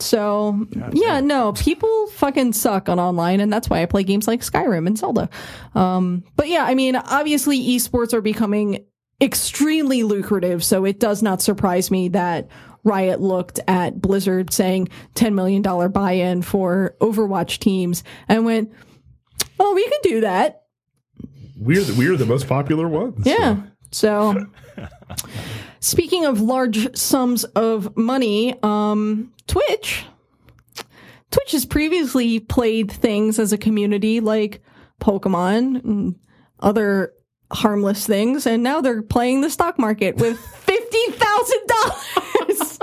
so yeah, no, people fucking suck on online, and that's why I play games like Skyrim and Zelda. Um, but yeah, I mean, obviously, esports are becoming extremely lucrative, so it does not surprise me that Riot looked at Blizzard saying $10 million buy in for Overwatch teams and went, oh, we can do that. We're the, we're the most popular ones. Yeah. So, speaking of large sums of money, um, Twitch, Twitch has previously played things as a community like Pokemon and other harmless things, and now they're playing the stock market with fifty thousand dollars.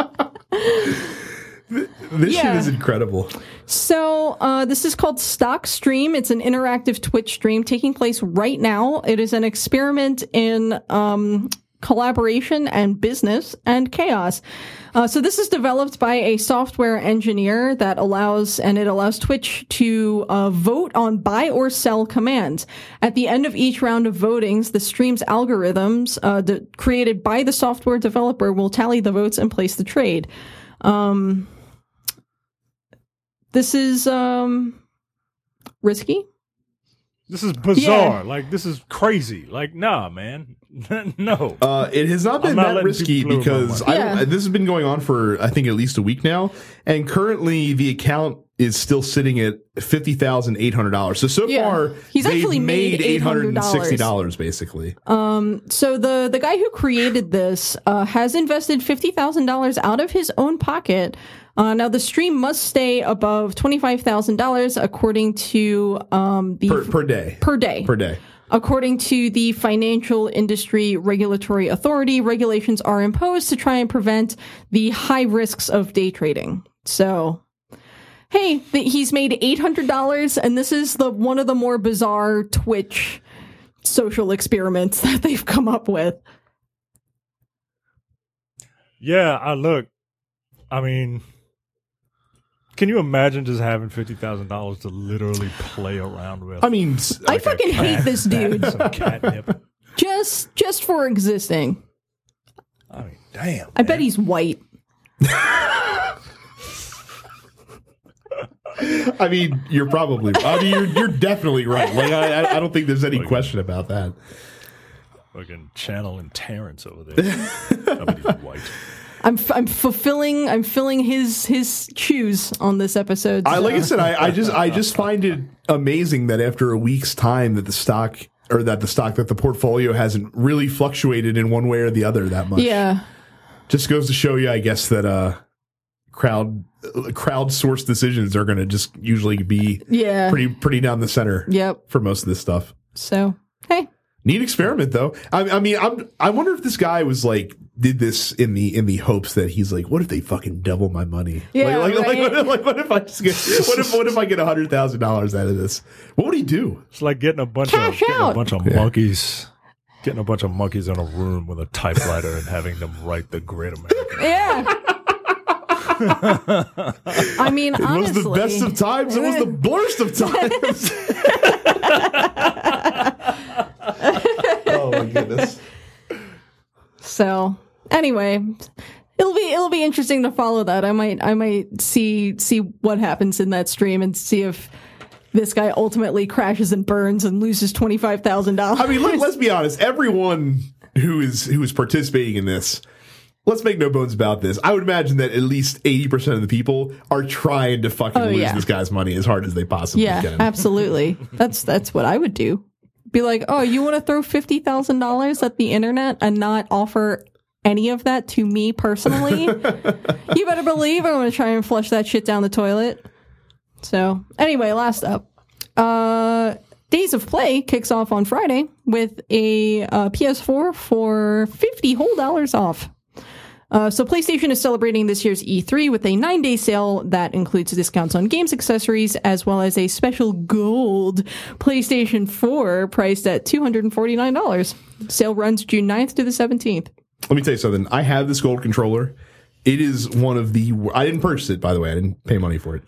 This Yeah. shit is incredible. So, uh, this is called Stock Stream. It's an interactive Twitch stream taking place right now. It is an experiment in um, collaboration and business and chaos. Uh, so, this is developed by a software engineer that allows, and it allows Twitch to uh, vote on buy or sell commands. At the end of each round of votings, the stream's algorithms uh, de- created by the software developer will tally the votes and place the trade. Um, this is um risky This is bizarre. Like this is crazy. Like nah, man. no. Uh, it has not been not that risky people play with my because money. I, Yeah. this has been going on for I think at least a week now, and currently the account is still sitting at fifty thousand eight hundred dollars. So so Yeah. far, He's they've actually made eight hundred and sixty $800. dollars basically. So the the guy who created this uh, has invested fifty thousand dollars out of his own pocket. Uh, now the stream must stay above twenty five thousand dollars according to um, the per, per day. per day. Per day. According to the Financial Industry Regulatory Authority, regulations are imposed to try and prevent the high risks of day trading. So, hey, th- he's made eight hundred dollars, and this is the one of the more bizarre Twitch social experiments that they've come up with. Yeah, I look. I mean, can you imagine just having fifty thousand dollars to literally play around with? I mean, s- I fucking hate this dude Some catnip. just just for existing. I mean, damn. I bet he's white. I mean, you're probably. I mean, you're you're definitely right. Like, I I- I don't think there's any question about that. fucking channeling Terrence over there. I bet he's white. I'm f- I'm fulfilling I'm filling his his shoes on this episode. I like I said, I, I just I just find it amazing that after a week's time that the stock or that the stock that the portfolio hasn't really fluctuated in one way or the other that much. yeah. just goes to show you, I guess, that uh crowd crowdsourced decisions are going to just usually be Yeah. pretty pretty down the center Yep. for most of this stuff. So hey, Neat experiment though. I, I mean, I'm I wonder if this guy was like did this in the in the hopes that he's like, what if they fucking double my money? Yeah, like, like, right. like, what if, like, what if I just get what if what if I get a hundred thousand dollars out of this? What would he do? It's like getting a bunch Cash of getting out. a bunch of monkeys, getting a bunch of monkeys in a room with a typewriter and having them write the Great American. yeah. I mean, It was the best of times. It was the blurst of times. oh my goodness. So anyway, it'll be it'll be interesting to follow that. I might I might see see what happens in that stream and see if this guy ultimately crashes and burns and loses twenty five thousand dollars. I mean, let, let's be honest. Everyone who is who is participating in this, let's make no bones about this. I would imagine that at least eighty percent of the people are trying to fucking Oh, lose yeah. this guy's money as hard as they possibly yeah, can. absolutely. That's that's what I would do. Be like, oh, you want to throw fifty thousand dollars at the internet and not offer any of that to me personally? you better believe I'm going to try and flush that shit down the toilet. So anyway, last up, uh, Days of Play kicks off on Friday with a uh, PS4 for fifty whole dollars off. Uh, so PlayStation is celebrating this year's E3 with a nine-day sale that includes discounts on games accessories as well as a special gold PlayStation 4 priced at $249. Sale runs June 9th to the 17th. Let me tell you something. I have this gold controller. It is one of the. I didn't purchase it, by the way. I didn't pay money for it.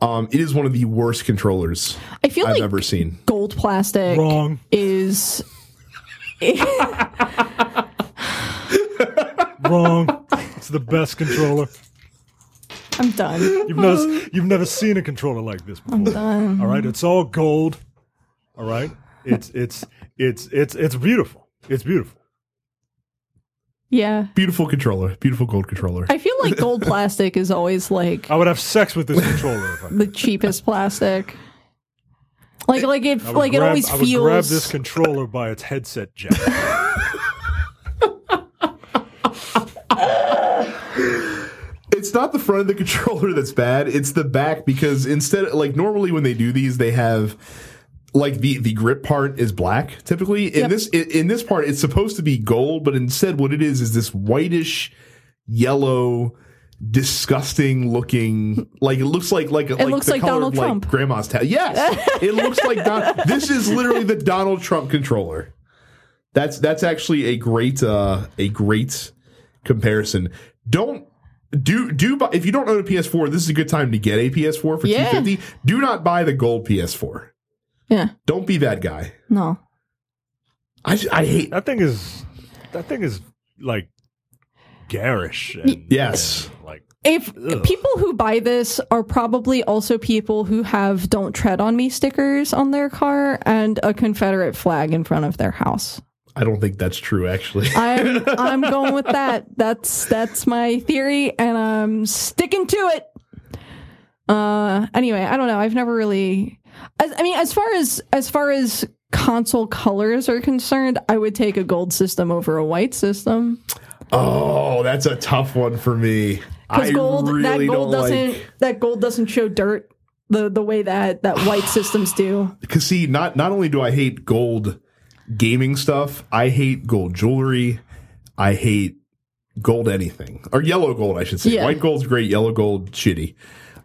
Um, it is one of the worst controllers I feel I've like ever seen. gold plastic Wrong. is Wrong. It's the best controller. I'm done. You've never you've never seen a controller like this before. done. All right, it's all gold. All right, it's it's it's it's it's beautiful. It's beautiful. Yeah. Beautiful controller. Beautiful gold controller. I feel like gold plastic is always like I would have sex with this controller. If I, the cheapest plastic. Like like it I would like it grab, always I would feels grab this controller by its headset jack. it's not the front of the controller that's bad. It's the back because instead, like normally when they do these, they have like the the grip part is black. Typically, in Yep. this in, in this part, it's supposed to be gold, but instead, what it is is this whitish yellow. Disgusting looking, like it looks like like like looks the like color Donald of, like, Trump. grandma's ta- Yes, it looks like Don- this is literally the Donald Trump controller. That's that's actually a great uh a great comparison. Don't do do buy, if you don't own a PS4, this is a good time to get a PS4 for Yeah. 250. Do not buy the gold PS4. Yeah. Don't be that guy. No. I, I hate that thing is that thing is like garish. And, Yes. and, like if people who buy this are probably also people who have "Don't tread on me" stickers on their car and a Confederate flag in front of their house. I don't think that's true, actually. I'm I'm going with that. That's that's my theory, and I'm sticking to it. Uh, anyway, I don't know. I've never really. As, I mean, as far as as far as console colors are concerned, I would take a gold system over a white system. oh, that's a tough one for me. I Because gold, really that gold doesn't like. that gold doesn't show dirt the the way that that white systems do. Because see, not not only do I hate gold gaming stuff, I hate gold jewelry. I hate gold anything or yellow gold, I should say. Yeah. White gold's great, yellow gold shitty.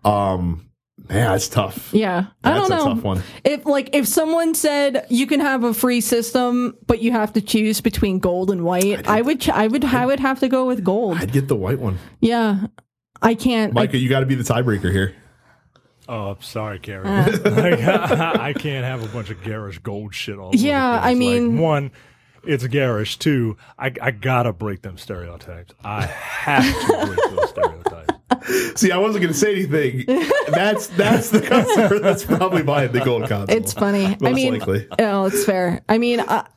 Um, man, that's tough. Yeah, I That's don't a know. tough one. If like if someone said you can have a free system, but you have to choose between gold and white, I would ch- I would I would have to go with gold. I'd get the white one. Yeah, I can't. I- Micah, you got to be the tiebreaker here. Oh, I'm sorry, Gary. Uh. Like, I can't have a bunch of garish gold shit all Yeah, place. I Like, mean- one, it's garish. Two, I, I gotta break them stereotypes. I have to break those stereotypes. See, I wasn't going to say anything. That's that's the customer that's probably buying the gold console. it's funny. I mean, likely. oh, it's fair. I mean, I,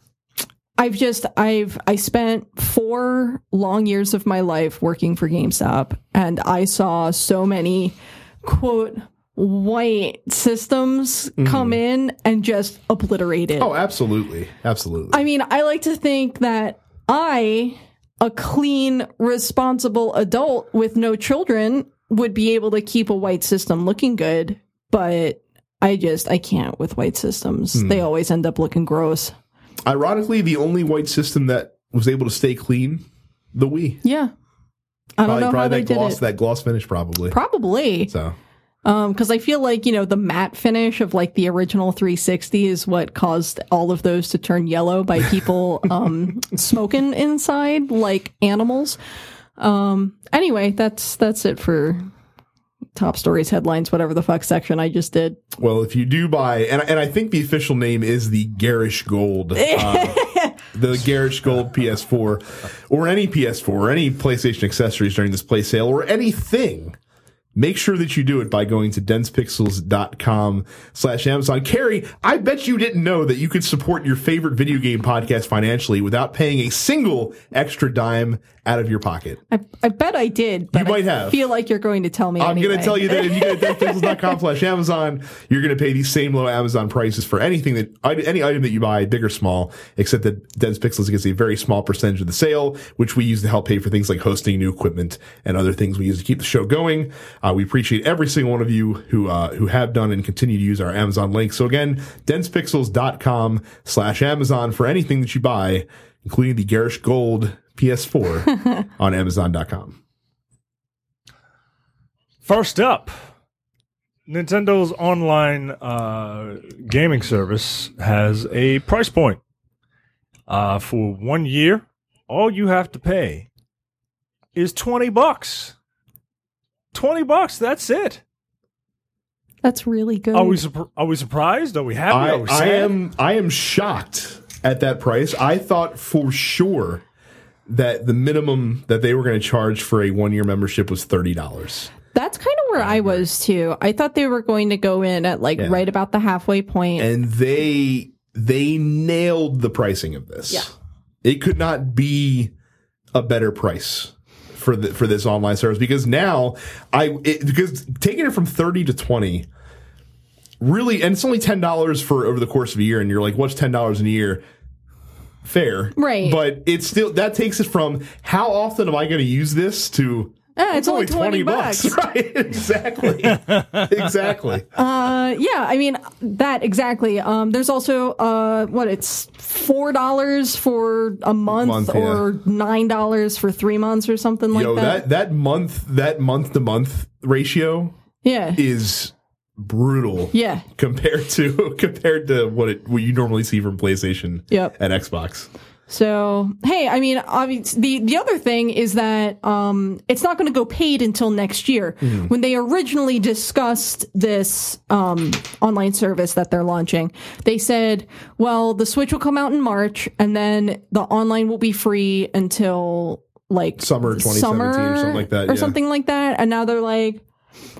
I've just I've I spent four long years of my life working for GameStop, and I saw so many quote white systems mm-hmm. come in and just obliterate it. Oh, absolutely, absolutely. I mean, I like to think that I, a clean, responsible adult with no children, would be able to keep a white system looking good, but I just I can't with white systems. Hmm. They always end up looking gross. Ironically, the only white system that was able to stay clean, the Wii. Yeah. I don't Probably, know how probably they that did gloss, it. that gloss finish, probably. Probably. So Um, cause I feel like, you know, the matte finish of like the original 360 is what caused all of those to turn yellow by people, um, smoking inside like animals. Um, anyway, that's, that's it for top stories, headlines, whatever the fuck section I just did. Well, if you do buy, and and I think the official name is the Garish Gold, uh, the Garish Gold PS4, or any PS4, or any PlayStation accessories during this play sale, or anything. Make sure that you do it by going to densepixels.com slash Amazon. Carrie, I bet you didn't know that you could support your favorite video game podcast financially without paying a single extra dime out of your pocket. I, I bet I did, but You might I have. feel like you're going to tell me I'm anyway. going to tell you that if you go to densepixels.com slash Amazon, you're going to pay these same low Amazon prices for anything that, any item that you buy, big or small, except that Dense Pixels gets a very small percentage of the sale, which we use to help pay for things like hosting new equipment and other things we use to keep the show going. Uh, we appreciate every single one of you who, uh, who have done and continue to use our Amazon link. So again, densepixels.com slash Amazon for anything that you buy, including the Garish Gold PS4 on Amazon.com. First up, Nintendo's online uh, gaming service has a price point. Uh, for one year, all you have to pay is twenty bucks. Twenty bucks. That's it. That's really good. Are we surpr- are we surprised? Are we happy? I, are we I am I am shocked at that price. I thought for sure that the minimum that they were going to charge for a one year membership was thirty dollars. That's kind of where I was too. I thought they were going to go in at like Yeah. right about the halfway point. And they they nailed the pricing of this. Yeah. It could not be a better price for the for this online service because now I it, because taking it from 30 to 20 really and it's only $10 for over the course of a year and you're like what's $10 in a year fair Right. but it's still that takes it from how often am I going to use this to Ah, it's only 20 bucks. right exactly exactly Uh, yeah, I mean that exactly. Um, there's also uh, what it's four dollars for a month, Month, or nine dollars for three months or something like Yo, that. that that month that month to month ratio Yeah, is brutal. yeah, Compared to compared to what it what you normally see from PlayStation Yep. and Xbox. So hey, I mean, obviously, the the other thing is that um, it's not going to go paid until next year. When they originally discussed this um, online service that they're launching, they said, "Well, the Switch will come out in March, and then the online will be free until like Summer 2017 or something like that, or yeah. something like that, and now they're like,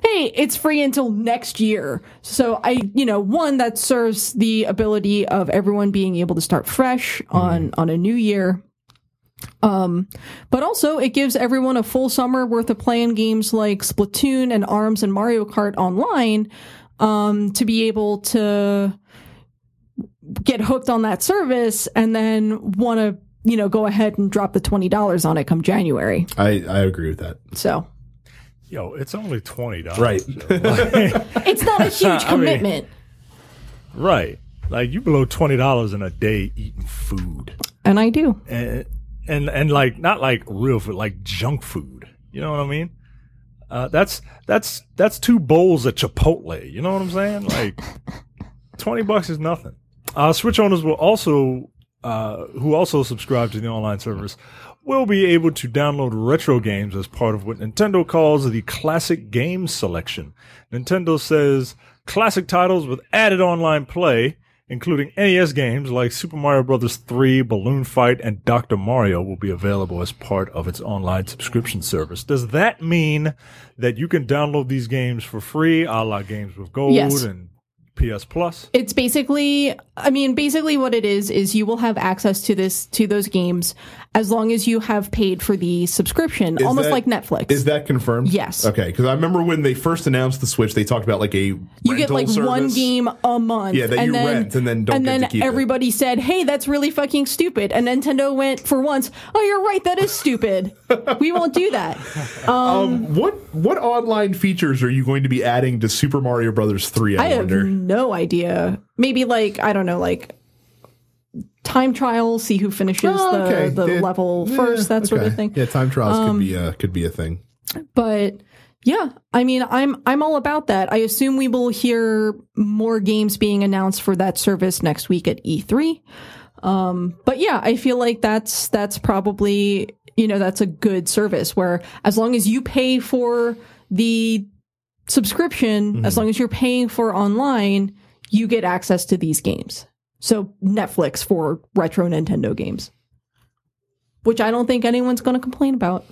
hey, it's free until next year. So I, you know, one that serves the ability of everyone being able to start fresh on on a new year. Um, but also it gives everyone a full summer worth of playing games like Splatoon and Arms and Mario Kart online, um, to be able to get hooked on that service and then want to, you know, go ahead and drop the twenty dollars on it come January. I, I agree with that. So Yo, it's only twenty dollars. Right. it's not a huge I mean- commitment. right. Like you below twenty dollars in a day eating food. and I do. and and and like not like real food, like junk food. You know what I mean? Uh, that's that's that's two bowls at Chipotle. You know what I'm saying? Like twenty bucks is nothing. Uh, Switch owners will also uh, who also subscribe to the online service will be able to download retro games as part of what Nintendo calls the classic games selection. Nintendo says classic titles with added online play, including NES games like Super Mario Bros. 3, Balloon Fight, and Dr. Mario will be available as part of its online subscription service. Does that mean that you can download these games for free, a la Games with Gold Yes. and PS Plus? It's basically, I mean, basically what it is is you will have access to this to those games as long as you have paid for the subscription, almost that- like Netflix. Is that confirmed? Yes. Okay, because I remember when they first announced the Switch, they talked about like a you get like one game a month. Yeah, that and you then, rent and then don't and get then keep it. everybody said, "Hey, that's really fucking stupid." And Nintendo went for once, "Oh, you're right, that is stupid. we won't do that." Um, what what online features are you going to be adding to Super Mario Brothers three? I, I have no idea. Maybe like I don't know, like time trial, see who finishes Oh, the, okay. the Yeah. level first, that sort of thing. Um, Yeah, time trials could be a could be a thing. But yeah, I mean, I'm I'm all about that. I assume we will hear more games being announced for that service next week at E3. Um, but yeah, I feel like that's that's probably you know that's a good service where as long as you pay for the subscription, as long as you're paying for online, you get access to these games. So Netflix for retro Nintendo games, which I don't think anyone's going to complain about.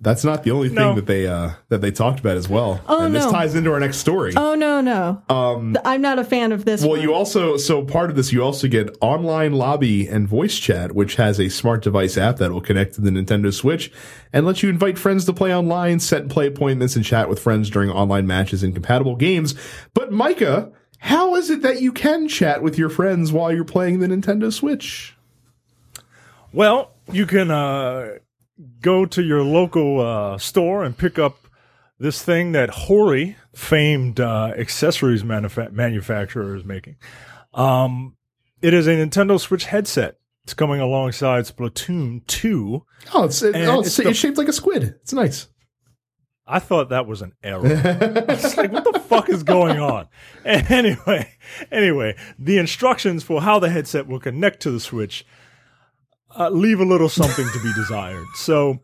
That's not the only thing No. that they uh, that they talked about as well. Oh, and this no. ties into our next story. Oh no, no. Um, I'm not a fan of this. well, one. you also so part of this you also get online lobby and voice chat, which has a smart device app that will connect to the Nintendo Switch and let you invite friends to play online, set and play appointments, and chat with friends during online matches and compatible games. But Micah, how is it that you can chat with your friends while you're playing the Nintendo Switch? Well, you can uh, go to your local uh, store and pick up this thing that Hori, famed uh, accessories manufa- manufacturer, is making. Um, it is a Nintendo Switch headset. It's coming alongside Splatoon 2. Oh, it's it, oh, it's, it's the- it's shaped like a squid. It's nice. I thought that was an error. it's like, what the fuck is going on? And anyway, anyway, the instructions for how the headset will connect to the Switch uh, leave a little something to be desired. So,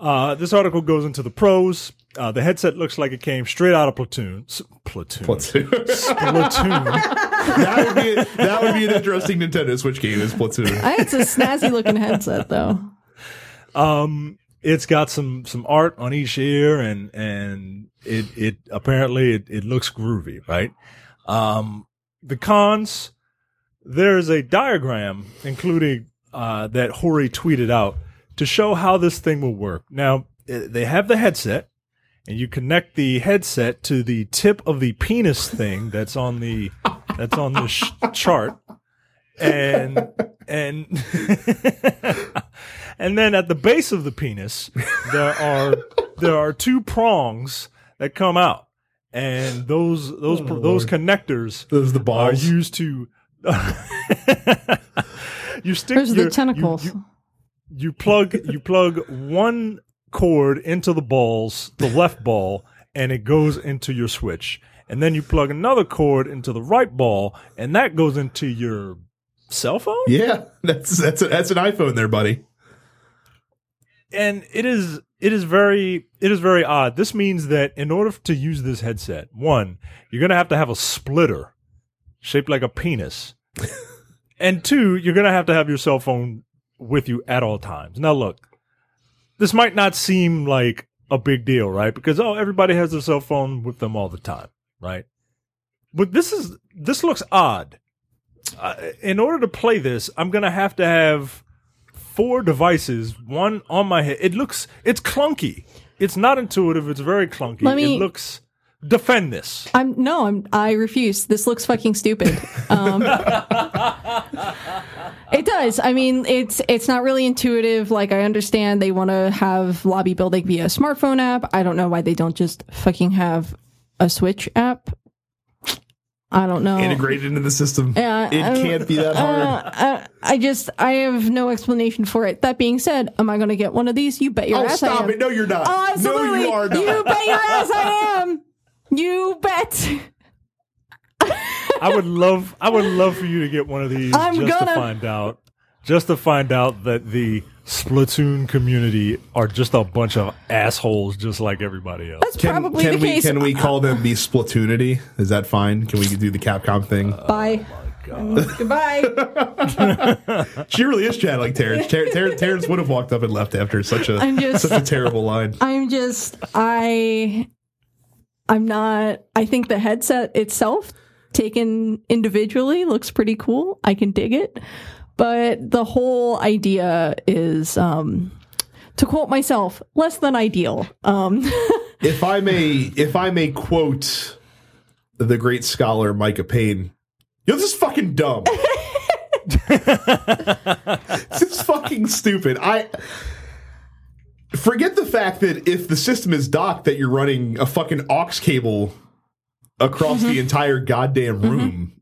uh, this article goes into the pros. Uh, the headset looks like it came straight out of Platoon. S- Platoon. Platoon. Platoon. that would be that would be an interesting Nintendo Switch game. Is Platoon? I, it's a snazzy looking headset though. Um, it's got some some art on each ear, and and it it apparently it, it looks groovy, right? Um, the cons. There's a diagram, including uh, that Hori tweeted out to show how this thing will work. Now eh, they have the headset, and you connect the headset to the tip of the penis thing that's on the that's on the sh- chart, and and and then at the base of the penis there are there are two prongs that come out, and those those Oh, those connectors Those are the are balls. used to. you stick There's the your- you- tentacles. you- you plug you plug one cord into the balls, the left ball, and it goes into your switch. And then you plug another cord into the right ball, and that goes into your cell phone. yeah, that's that's a, that's an iPhone there, buddy. And it is it is very it is very odd. This means that in order to use this headset, one, you're gonna have to have a splitter shaped like a penis. and two, you're gonna have to have your cell phone with you at all times. Now look, this might not seem like a big deal, right? Because oh, everybody has their cell phone with them all the time, right? But this is this looks odd. Uh, in order to play this, I'm gonna have to have four devices, one on my head. It looks it's clunky. It's not intuitive. It's very clunky. Let me- it looks. Defend this. I'm no, I'm I refuse. This looks fucking stupid. Um, it does. I mean, it's it's not really intuitive. Like I understand they want to have lobby building via smartphone app. I don't know why they don't just fucking have a Switch app. I don't know. Integrated into the system. Yeah, it um, can't be that hard. Uh, uh, I just I have no explanation for it. That being said, am I going to get one of these? You bet your oh, ass I stop am. it. No, you're not. Oh, absolutely. No, you are not. You bet your ass I am. You bet. I would love I would love for you to get one of these I'm just to gonna- find out just to find out that the Splatoon community are just a bunch of assholes just like everybody else. That's Can, probably can the we case. can we call them the Splatoonity? Is that fine? Can we do the Capcom thing? Bye. Oh mm, goodbye. She really is chatting like Terrence. Ter- Ter- Terrence would have walked up and left after such a I'm just- such a terrible line. I'm just I I'm not I think the headset itself taken individually looks pretty cool. I can dig it. But the whole idea is um to quote myself, less than ideal. Um If I may, if I may quote the great scholar Micah Payne, yo, this is fucking dumb. this is fucking stupid. I forget the fact that if the system is docked, that you're running a fucking aux cable across Mm-hmm. the entire goddamn room.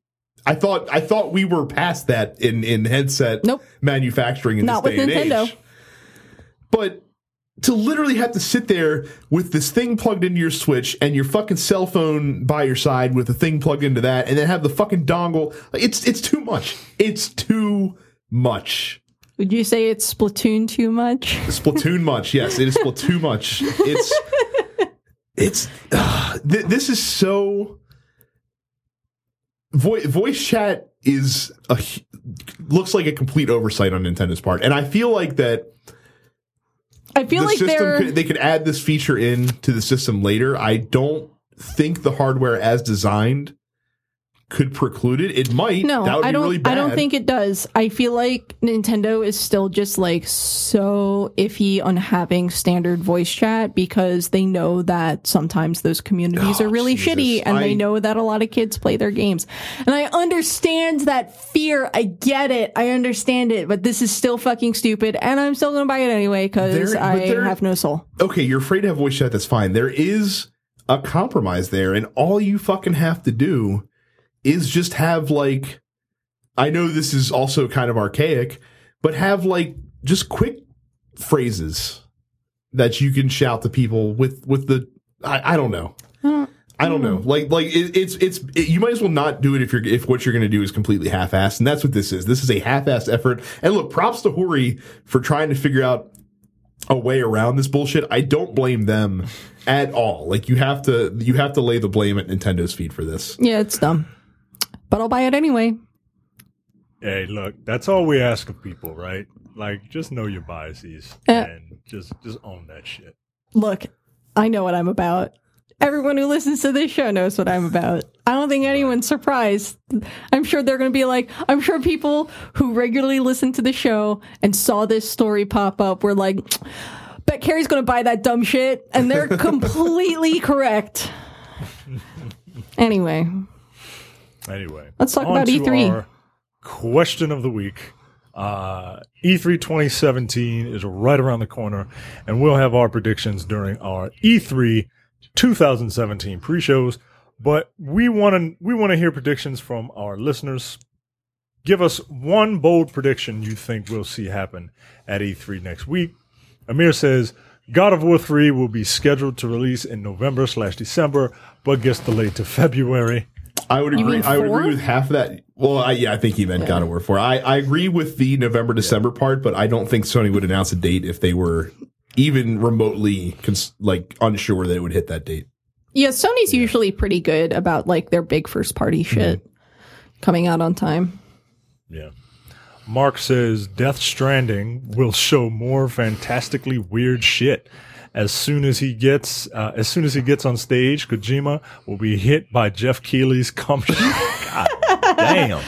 I thought I thought we were past that in in headset Nope. manufacturing in Not this with day and Nintendo. age. But to literally have to sit there with this thing plugged into your Switch and your fucking cell phone by your side with the thing plugged into that, and then have the fucking dongle. It's it's too much. It's too much. would you say it's Splatoon too much? Splatoon much. Yes, it is Splatoon much. It's it's uh, th- this is so voice voice chat is a looks like a complete oversight on Nintendo's part, and I feel like that I feel the like system could, they could add this feature in to the system later. I don't think the hardware as designed could preclude it. It might. No, that would I don't. really bad. I don't think it does. I feel like Nintendo is still just like so iffy on having standard voice chat because they know that sometimes those communities Oh, are really Jesus. shitty, and I- they know that a lot of kids play their games. And I understand that fear. I get it. I understand it. But this is still fucking stupid, and I'm still gonna buy it anyway because I have no soul. okay, you're afraid to have voice chat, that's fine. There is a compromise there, and all you fucking have to do is just have like I know this is also kind of archaic, but have like just quick phrases that you can shout to people with with the I, I don't know. I don't know. Like like it, it's it's it, you might as well not do it if you're if what you're going to do is completely half-assed, and that's what this is. This is a half-assed effort. And look, props to Hori for trying to figure out a way around this bullshit. I don't blame them at all. Like you have to you have to lay the blame at Nintendo's feet for this. Yeah, it's dumb, but I'll buy it anyway. Hey, look, that's all we ask of people, right? Like, just know your biases Uh, and just just own that shit. Look, I know what I'm about. Everyone who listens to this show knows what I'm about. I don't think anyone's surprised. I'm sure they're going to be like, I'm sure people who regularly listen to the show and saw this story pop up were like, bet Carrie's going to buy that dumb shit. And they're completely correct. Anyway, Anyway, Let's talk about to E3. our question of the week. Uh, E3 2017 is right around the corner, and we'll have our predictions during our E3 2017 pre-shows. But we want to we want to hear predictions from our listeners. Give us one bold prediction you think we'll see happen at E3 next week. Amir says God of War 3 will be scheduled to release in November slash December, but gets delayed to February. I would agree. I would agree with half of that. Well, I, yeah, I think he meant God of War four. I, I agree with the November December part, but I don't think Sony would announce a date if they were even remotely cons- like unsure that it would hit that date. yeah, Sony's usually pretty good about like their big first party mm-hmm. shit coming out on time. Yeah. Mark says Death Stranding will show more fantastically weird shit. As soon as he gets, uh, as soon as he gets on stage, Kojima will be hit by Geoff Keighley's cum. God damn.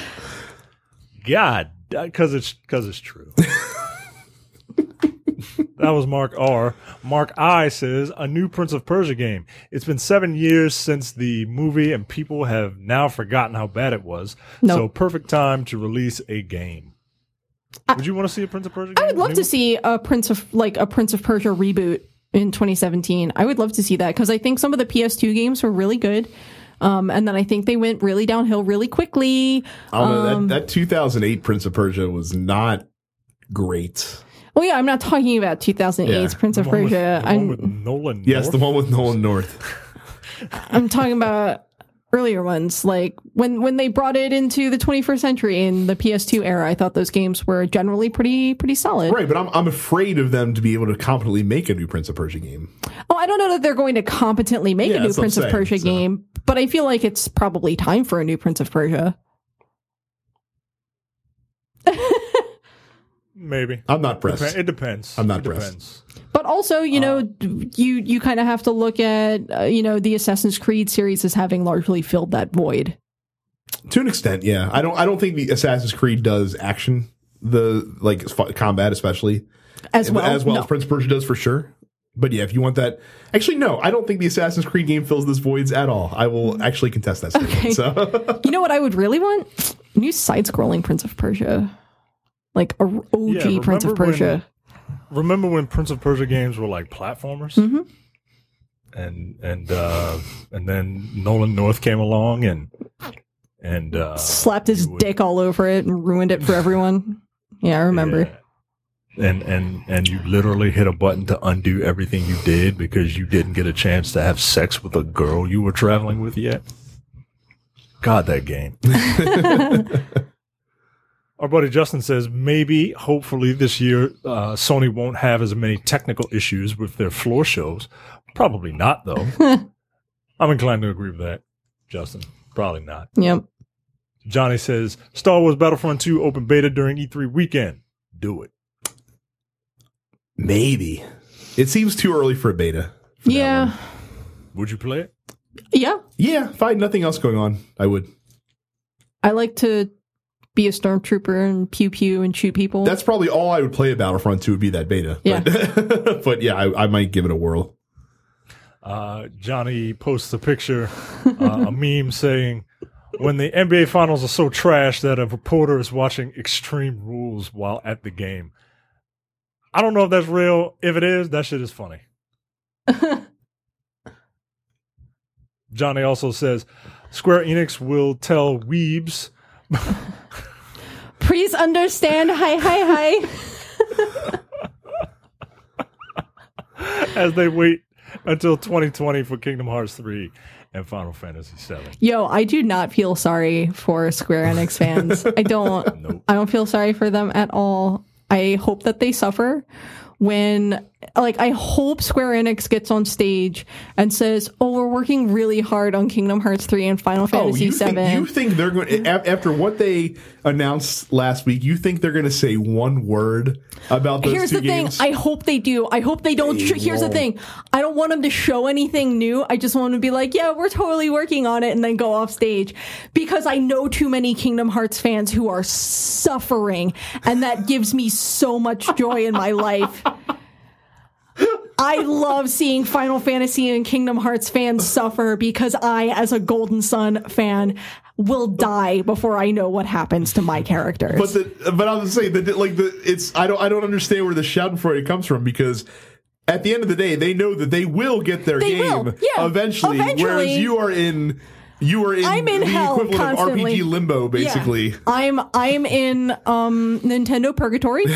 God, because it's because it's true. that was Mark R. Mark I says a new Prince of Persia game. It's been seven years since the movie, and people have now forgotten how bad it was. No. So perfect time to release a game. Would you want to see a Prince of Persia game? I would love to see a Prince of like a Prince of Persia reboot in 2017. I would love to see that because I think some of the PS2 games were really good. Um, and then I think they went really downhill really quickly. I Um, that, that 2008 Prince of Persia was not great. Oh yeah, I'm not talking about 2008's Yeah. Prince of The one with- Persia. the I'm with Nolan. Yes, North? the one with Nolan North. I'm talking about earlier ones, like when when they brought it into the 21st century in the PS2 era. I thought those games were generally pretty pretty solid. Right, but I'm, I'm afraid of them to be able to competently make a new Prince of Persia game. Oh, I don't know that they're going to competently make Yeah, a new Prince of Persia so. game, but I feel like it's probably time for a new Prince of Persia. Maybe. I'm not Dep- pressed. It depends. I'm not it pressed. depends. But also, you know, Uh, you you kind of have to look at uh, you know the Assassin's Creed series as having largely filled that void. To an extent, yeah. I don't I don't think the Assassin's Creed does action, the like f- combat especially, As well, as well No. as Prince Persia does for sure. But yeah, if you want that, actually no, I don't think the Assassin's Creed game fills this voids at all. I will actually contest that statement. Okay. So You know what I would really want? New side-scrolling Prince of Persia, like a OG Yeah, Prince of remember when- Persia. Remember when Prince of Persia games were like platformers? Mhm. And and uh and then Nolan North came along and and uh Slapped his would- dick all over it and ruined it for everyone. Yeah, I remember. Yeah. And and and you literally hit a button to undo everything you did because you didn't get a chance to have sex with a girl you were traveling with yet. God, that game. Our buddy Justin says maybe, hopefully, this year uh, Sony won't have as many technical issues with their floor shows. Probably not, though. I'm inclined to agree with that, Justin. Probably not. Yep. Johnny says Star Wars Battlefront 2 open beta during E3 weekend. Do it. maybe it seems too early for a beta. for that Yeah. one. Would you play it? Yeah. yeah. If I had nothing else going on, I would. I like to be a stormtrooper and pew pew and shoot people. That's probably all I would play at Battlefront 2 would be that beta. Yeah. But, but yeah, I, I might give it a whirl. Uh, Johnny posts a picture, uh, a meme saying, "When the NBA finals are so trash that a reporter is watching Extreme Rules while at the game." I don't know if that's real. If it is, that shit is funny. Johnny also says, "Square Enix will tell Weebs Please understand. Hi, hi, hi. as they wait until 2020 for Kingdom Hearts 3 and Final Fantasy 7." Yo, I do not feel sorry for Square Enix fans. I don't. Nope. I don't feel sorry for them at all. I hope that they suffer when like I hope Square Enix gets on stage and says, "Oh, we're working really hard on Kingdom Hearts 3 and Final Fantasy Oh, you 7." think, you think they're going after what they announced last week? You think they're going to say one word about those Here's the games? thing. I hope they do. I hope they don't. They here's the thing. I don't want them to show anything new. I just want them to be like, yeah, we're totally working on it and then go off stage because I know too many Kingdom Hearts fans who are suffering and that gives me so much joy in my life. I love seeing Final Fantasy and Kingdom Hearts fans suffer because I, as a Golden Sun fan, will die before I know what happens to my characters. but the but I was saying that like the it's I don't I don't understand where the Schadenfreude comes from because. At the end of the day, they know that they will get their They game yeah, eventually, Whereas you are in, you are in, I'm in the hell equivalent constantly. of RPG limbo, basically. Yeah. I'm I'm in um Nintendo purgatory.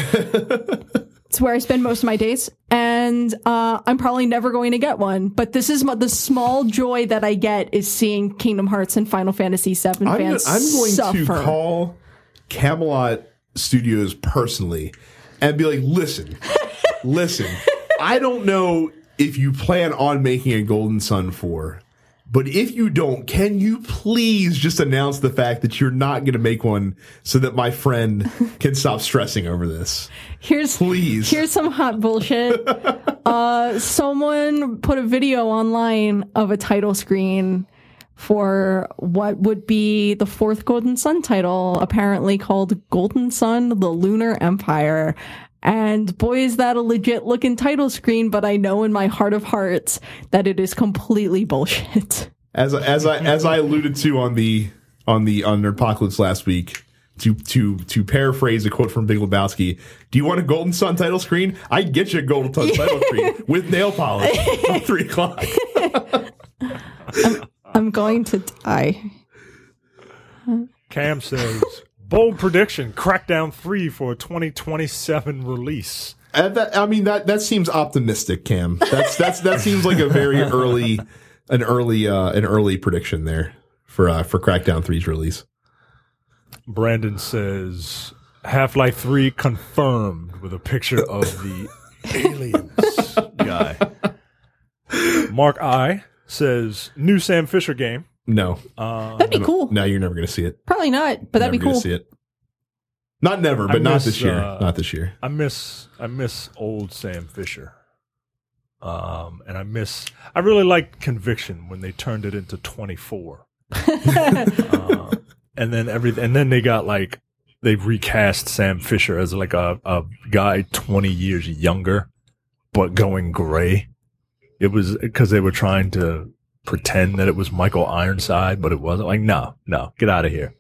it's where I spend most of my days, and uh, I'm probably never going to get one. But this is my, the small joy that I get is seeing Kingdom Hearts and Final Fantasy VII I'm, fans I'm going suffer. to call Camelot Studios personally and be like, listen, listen, I don't know if you plan on making a Golden Sun 4, But if you don't, can you please just announce the fact that you're not going to make one so that my friend can stop stressing over this? Here's Please. Here's some hot bullshit. uh, someone put a video online of a title screen for what would be the fourth Golden Sun title, apparently called Golden Sun: The Lunar Empire. And boy, is that a legit looking title screen, but I know in my heart of hearts that it is completely bullshit. As as I as I alluded to on the on the on Apocalypse last week, to to to paraphrase a quote from Big Lebowski, do you want a Golden Sun title screen? I'd get you a Golden Sun title screen with nail polish at three o'clock. I'm going to die. Cam says, bold prediction: Crackdown three for a 2027 release. Uh, that, I mean that that seems optimistic, Cam. That's that's that seems like a very early an early uh an early prediction there for uh for Crackdown 3's release. Brandon says, Half Life three confirmed with a picture of the aliens guy. Mark I says, new Sam Fisher game. No. Uh, That'd be cool. No, you're never going to see it. Probably not, but that'd be Never gonna cool. see it. Not never, but I not miss, this year. uh, not this year. I miss I miss old Sam Fisher. Um, and I miss I really liked Conviction when they turned it into 24. uh, and then every and then they got like they recast Sam Fisher as like a, a guy 20 years younger but going gray. It was because they were trying to pretend that it was Michael Ironside, but it wasn't. Like, no, no, get out of here.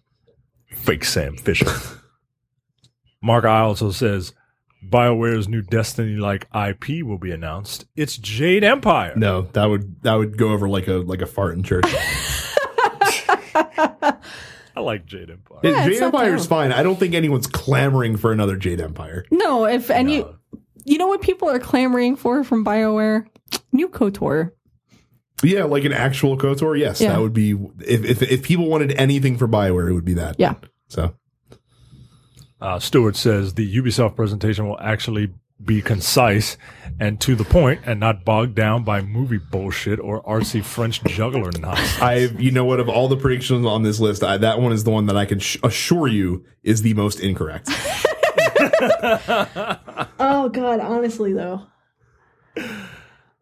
Fake Sam Fisher. Mark I also says BioWare's new Destiny like IP will be announced. It's Jade Empire. No, that would that would go over like a like a fart in church. I like Jade Empire. Yeah, Jade it's Empire is fine. I don't think anyone's clamoring for another Jade Empire. No, if any, No. you know what people are clamoring for from BioWare? New KOTOR. Yeah, like an actual KOTOR. Yes, Yeah. that would be if, if if people wanted anything for Bioware, it would be that. Yeah. So Uh, Stewart says the Ubisoft presentation will actually be concise and to the point and not bogged down by movie bullshit or artsy French juggler nonsense. I, you know what? Of all the predictions on this list, I, that one is the one that I can sh- assure you is the most incorrect. Oh God, honestly though,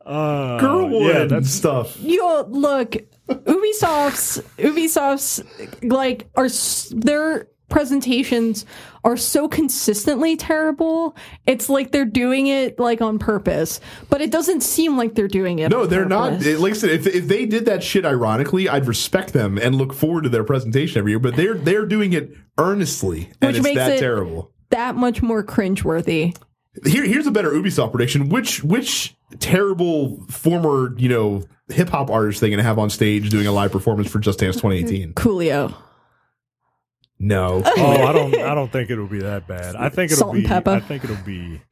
Uh, Girlwood yeah, and that's stuff. you look, Ubisoft's Ubisoft's like are s- their presentations are so consistently terrible. It's like they're doing it like on purpose, but it doesn't seem like they're doing it. No, on they're not. purpose. it- Like I said, if, if they did that shit ironically, I'd respect them and look forward to their presentation every year. But they're they're doing it earnestly, and Which it's makes that it- terrible. that much more cringeworthy. Here, here's a better Ubisoft prediction. Which which terrible former you know hip hop artist they going to have on stage doing a live performance for Just Dance 2018? Coolio. No. oh, I don't I don't think it'll be that bad. I think it'll Salt and be pepper. I think it'll be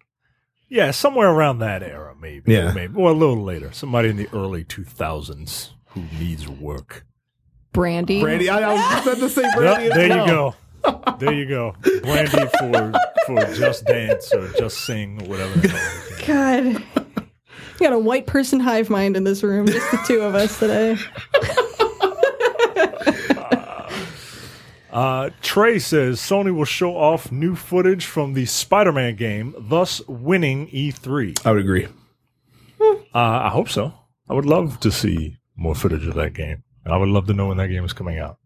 yeah, somewhere around that era maybe. Yeah. Maybe or a little later. Somebody in the early 2000s who needs work. Brandy. Brandy, I, I was just about to say Brandy. Yep, as there well. you go. There you go. Brandy for for Just Dance or Just Sing or whatever. the hell it is. God. We got a white person hive mind in this room, just the two of us today. Uh, Trey says Sony will show off new footage from the Spider-Man game, thus winning E3. I would agree. Uh, I hope so. I would love to see more footage of that game. I would love to know when that game is coming out.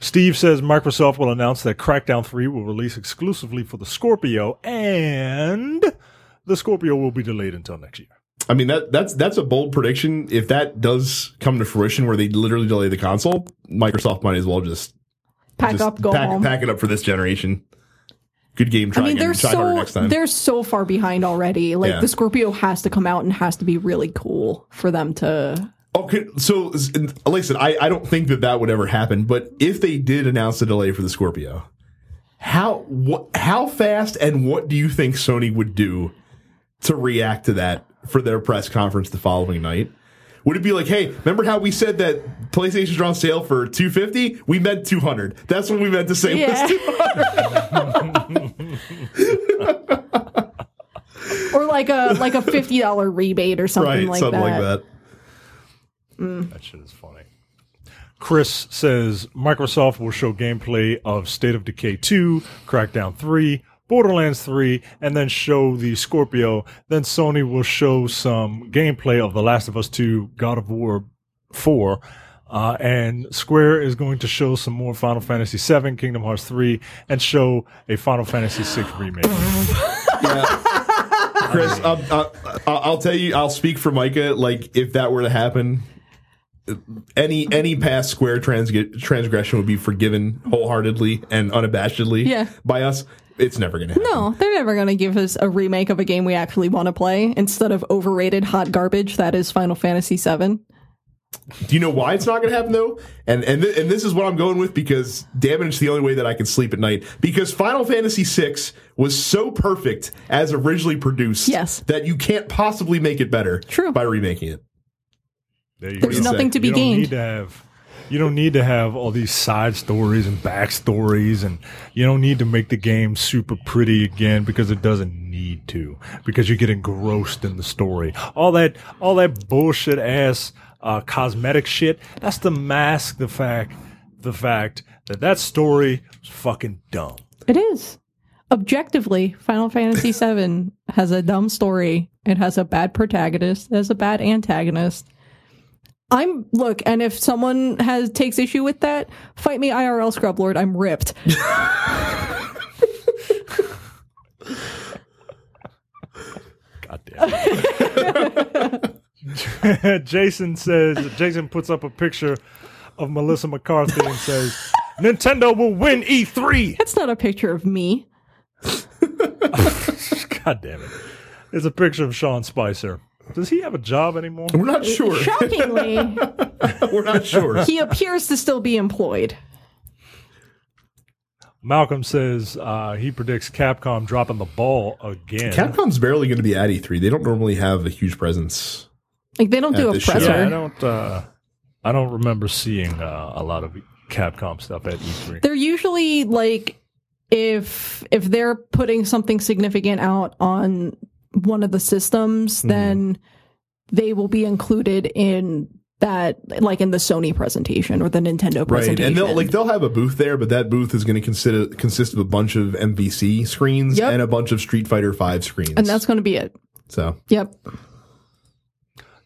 Steve says Microsoft will announce that Crackdown 3 will release exclusively for the Scorpio and the Scorpio will be delayed until next year. I mean that that's that's a bold prediction. If that does come to fruition, where they literally delay the console, Microsoft might as well just Pack just up, go pack, home. pack it up for this generation. Good game. Try I mean, again. they're Try so next time. they're so far behind already. Like Yeah. the Scorpio has to come out and has to be really cool for them to. Okay, so listen, I I, don't think that that would ever happen. But if they did announce a delay for the Scorpio, how what how fast and what do you think Sony would do to react to that for their press conference the following night? Would it be like, hey, remember how we said that PlayStation's on sale for two fifty? We meant two hundred. That's what we meant to say. Yeah. Was 200. or like a like a fifty dollar rebate or something right, like something that. like that. That shit is funny. Chris says Microsoft will show gameplay of State of Decay 2, Crackdown 3, Borderlands 3, and then show the Scorpio. Then Sony will show some gameplay of The Last of Us 2, God of War 4. Uh, and Square is going to show some more Final Fantasy 7, Kingdom Hearts 3, and show a Final Fantasy 6 remake. Chris, I'll, I'll, I'll tell you, I'll speak for Micah. Like, if that were to happen, any any past Square transg- transgression would be forgiven wholeheartedly and unabashedly Yeah. by us. It's never going to happen. No, they're never going to give us a remake of a game we actually want to play instead of overrated hot garbage that is Final Fantasy VII. Do you know why it's not going to happen though? And and th- and this is what I'm going with because damn it, it's the only way that I can sleep at night. Because Final Fantasy VI was so perfect as originally produced, Yes. that you can't possibly make it better True. by remaking it. There you There's go. nothing to be you don't gained. Need to have, you don't need to have all these side stories and backstories, and you don't need to make the game super pretty again because it doesn't need to. Because you get engrossed in the story. All that, all that bullshit ass uh, cosmetic shit. That's to mask the fact, the fact that that story is fucking dumb. It is. Objectively, Final Fantasy VII has a dumb story. It has a bad protagonist. It has a bad antagonist. I'm look, and if someone has takes issue with that, fight me IRL Scrub Lord. I'm ripped. God damn. it. Jason says Jason puts up a picture of Melissa McCarthy and says Nintendo will win E E3. That's not a picture of me. God damn it. It's a picture of Sean Spicer. Does he have a job anymore? We're not sure. Shockingly, We're not sure. he appears to still be employed. Malcolm says uh, he predicts Capcom dropping the ball again. Capcom's barely going to be at E3. They don't normally have a huge presence. Like they don't do a this presser. yeah, I don't. Uh, I don't remember seeing uh, a lot of Capcom stuff at E E3. they're usually like if if they're putting something significant out on one of the systems Hmm. then they will be included in that like in the Sony presentation or the Nintendo presentation. Right, presentation. and they'll like they'll have a booth there, but that booth is going to consider consist of a bunch of MVC screens Yep. and a bunch of Street Fighter Five screens. and that's going to be it. so Yep.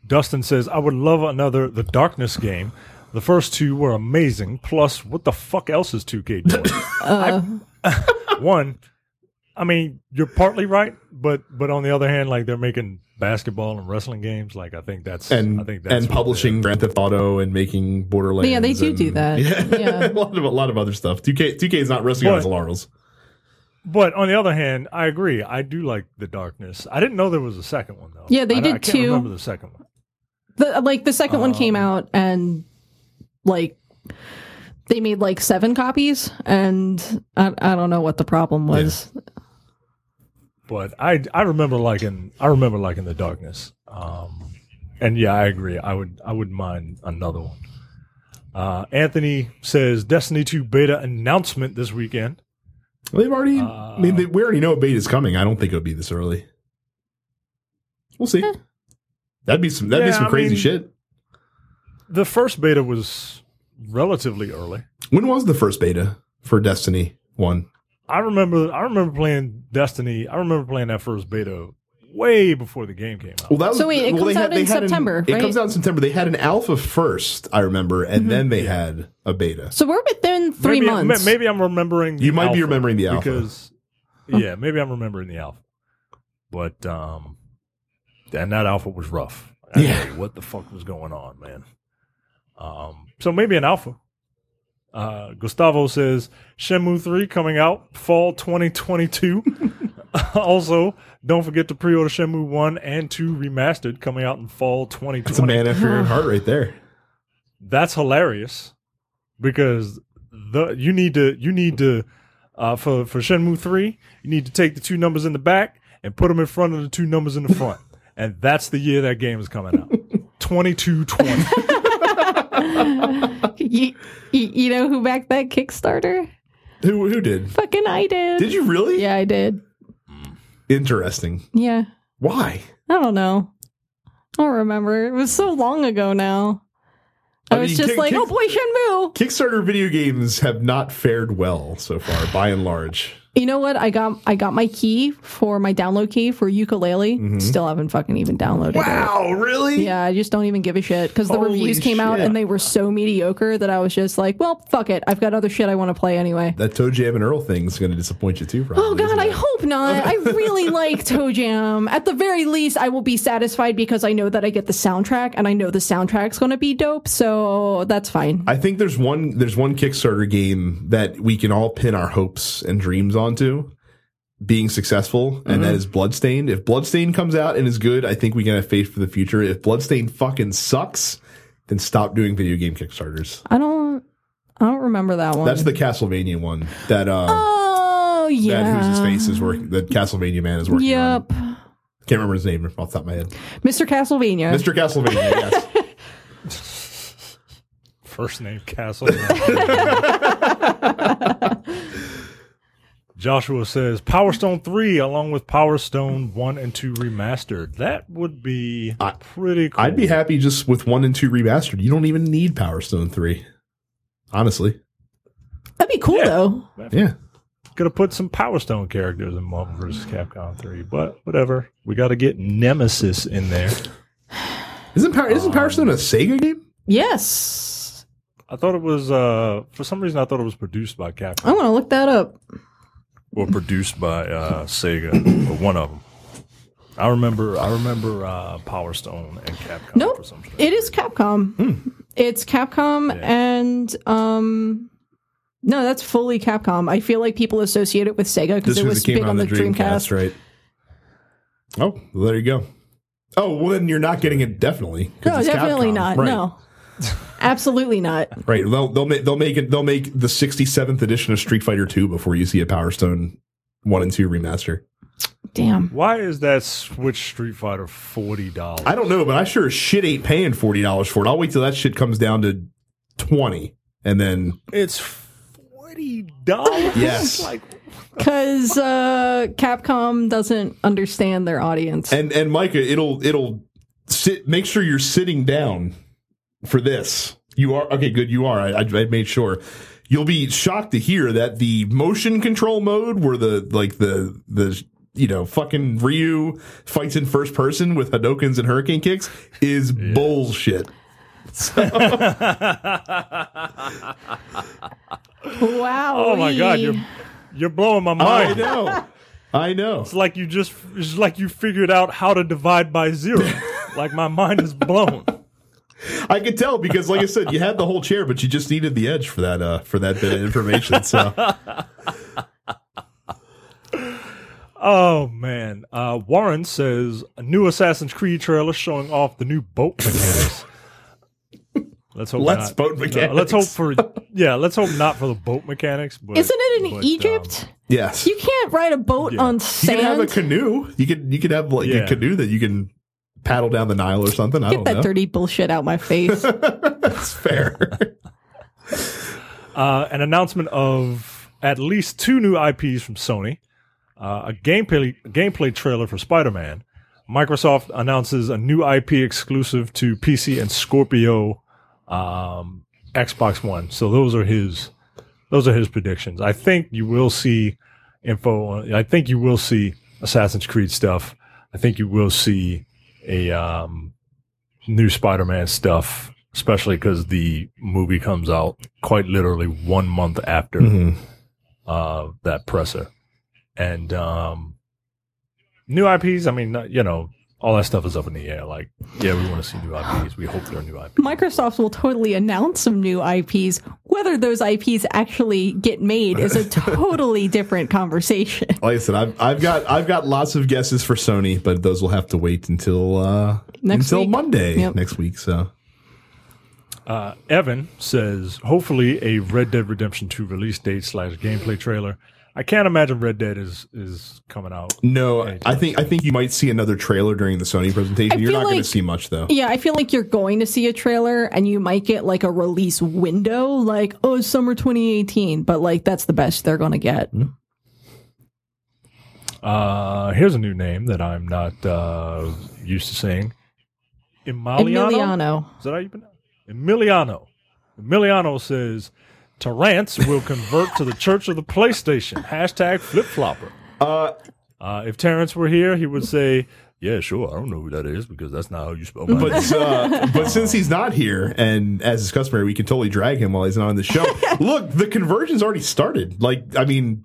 Dustin says, I would love another The Darkness game. The first two were amazing. Plus, what the fuck else is 2K doing? I- one, I mean, you're partly right, but but on the other hand, like they're making basketball and wrestling games. Like I think that's and I think that's and publishing Grand Theft Auto and making Borderlands. yeah, they do and- do that. Yeah, Yeah. a lot of a lot of other stuff. Two K two K is not resting on But- its laurels. But on the other hand, I agree. I do like The Darkness. I didn't know there was a second one though. Yeah, they I, did I can't two. Remember the second one? The, like the second one Um, came out and like they made like seven copies and I, I don't know what the problem was. But I I remember liking I remember liking the darkness. Um, and yeah, I agree. I would I wouldn't mind another one. Uh, Anthony says Destiny 2 beta announcement this weekend. They've already. I mean, they, we already know a beta is coming. I don't think it'll be this early. We'll see. That'd be some. That'd be Yeah, some I crazy mean- shit. The first beta was relatively early. When was the first beta for Destiny One? I remember I remember playing Destiny. I remember playing that first beta way before the game came out. Well, that was, So wait, it well, comes they out they in an- September, it right? comes out in September. They had an alpha first, I remember, and then they had a beta. So we're within three maybe, months. Maybe I'm remembering. The You might be remembering the alpha. because yeah, maybe I'm remembering the alpha. But um, and that alpha was rough. I Yeah. tell what the fuck was going on, man? Um, so maybe an alpha. Uh, Gustavo says Shenmue 3 coming out fall 2022. also, don't forget to pre-order Shenmue 1 and 2 remastered coming out in fall 2020. That's a man after your own heart, right there. That's hilarious because the you need to you need to uh, for for Shenmue 3, you need to take the two numbers in the back and put them in front of the two numbers in the front. and that's the year that game is coming out. 2220. you, you, you know who backed that Kickstarter? Who who did? Fucking I did. Did you really? Yeah, I did. Interesting. Yeah. Why? I don't know. I don't remember. It was so long ago now. I, I was just kick- like, kick- oh boy, Shenmue. Kickstarter video games have not fared well so far, by and large. You know what? I got I got my key for my download key for Yooka-Laylee. Mm-hmm. Still haven't fucking even downloaded it. Wow, really? Yeah, I just don't even give a shit because the Holy reviews came out and they were so mediocre that I was just like, well, fuck it. I've got other shit I want to play anyway. That ToeJam and Earl thing is going to disappoint you too, probably. Oh god, I it? hope not. I really like ToeJam. At the very least, I will be satisfied because I know that I get the soundtrack and I know the soundtrack's going to be dope. So that's fine. I think there's one there's one Kickstarter game that we can all pin our hopes and dreams onto being successful, and Mm-hmm. that is Bloodstained. If Bloodstained comes out and is good, I think we can have faith for the future. If Bloodstained fucking sucks, then stop doing video game Kickstarters. I don't. I don't remember that one. That's the Castlevania one that uh Oh yeah. that who's his face is working that Castlevania man is working on. Yep. Can't remember his name off the top of my head. Mr. Castlevania. Mr. Castlevania, yes. First name Castle. Joshua says Power Stone 3 along with Power Stone 1 and 2 remastered. That would be I- pretty cool. I'd be happy just with one and two remastered. You don't even need Power Stone three. Honestly. That'd be cool Yeah. though. Yeah. Could have put some Power Stone characters in Marvel vs. Capcom 3, but whatever. We got to get Nemesis in there. Isn't Power isn't Power Stone a Sega game? Yes. I thought it was, uh, for some reason, I thought it was produced by Capcom I want to look that up. Or produced by uh, Sega, or one of them. I remember, I remember uh, Power Stone and Capcom Nope. for some strange It is Capcom. It's Capcom and um no, that's fully Capcom. I feel like people associate it with Sega because it was big on the Dreamcast. right? Oh, well, there you go. Oh, well, then you're not getting it definitely. No, it's definitely Capcom. not. Right. No. Absolutely not. Right. They'll they'll make they'll make it they'll make the 67th edition of Street Fighter 2 before you see a Power Stone 1 and 2 remaster. Damn. Why is that Switch Street Fighter forty dollars? I don't know, but I sure as shit ain't paying $40 for it. I'll wait till that shit comes down to 20 and then It's forty dollars. Yes. like Because uh, Capcom doesn't understand their audience. and and Micah, it'll it'll sit. Make sure you're sitting down for this. You are okay. Good, you are. I, I, I made sure. You'll be shocked to hear that the motion control mode, where the like the the you know fucking Ryu fights in first person with Hadokens and Hurricane kicks, is bullshit. wow. Oh my god, you're you're blowing my mind. I know. I know. It's like you just it's like you figured out how to divide by zero. like my mind is blown. I could tell because, like I said, you had the whole chair, but you just needed the edge for that uh, for that bit of information. So Oh man. Uh, Warren says a new Assassin's Creed trailer showing off the new boat mechanics. Let's hope Let's not. boat No, let's hope for yeah, let's hope not for the boat mechanics. But, Isn't it in but, um, Egypt? yes, you can't ride a boat Yeah. on sand. You can have a canoe. You could you could have like Yeah. a canoe that you can paddle down the Nile or something. I Get don't that know. dirty bullshit out my face. That's fair. uh, an announcement of at least two new IPs from Sony, uh, a gameplay gameplay trailer for Spider Man. Microsoft announces a new IP exclusive to PC and Scorpio um, Xbox One. So those are his those are his predictions. I think you will see info. On, I think you will see Assassin's Creed stuff. I think you will see a um, new Spider-Man stuff, especially because the movie comes out quite literally one month after Mhm. uh, that presser. And um, new IPs, I mean, you know, all that stuff is up in the air. Like, yeah, we want to see new IPs. We hope there are new IPs. Microsoft will totally announce some new IPs. Whether those IPs actually get made is a totally different conversation. Like I said, I've I've got I've got lots of guesses for Sony, but those will have to wait until uh, Next until week. Monday Yep. next week. So Uh, Evan says, hopefully a Red Dead Redemption 2 release date slash gameplay trailer. I can't imagine Red Dead is is coming out. no, Yeah, I think I think you might see another trailer during the Sony presentation. I You're feel not going to see much though. Yeah, I feel like you're going to see a trailer and you might get like a release window, like, oh, summer 2018, but like that's the best they're going to get. Uh, here's a new name that I'm not uh, used to saying. Emiliano? Emiliano. Is that how you pronounce Emiliano. Emiliano says, Terrance will convert to the Church of the PlayStation. Hashtag flip flopper. Uh, Uh, if Terrence were here, he would say, Yeah, sure. I don't know who that is because that's not how you spell my name. but uh, but since he's not here, and as is customary, we can totally drag him while he's not on the show. Look, the conversion's already started. Like, I mean,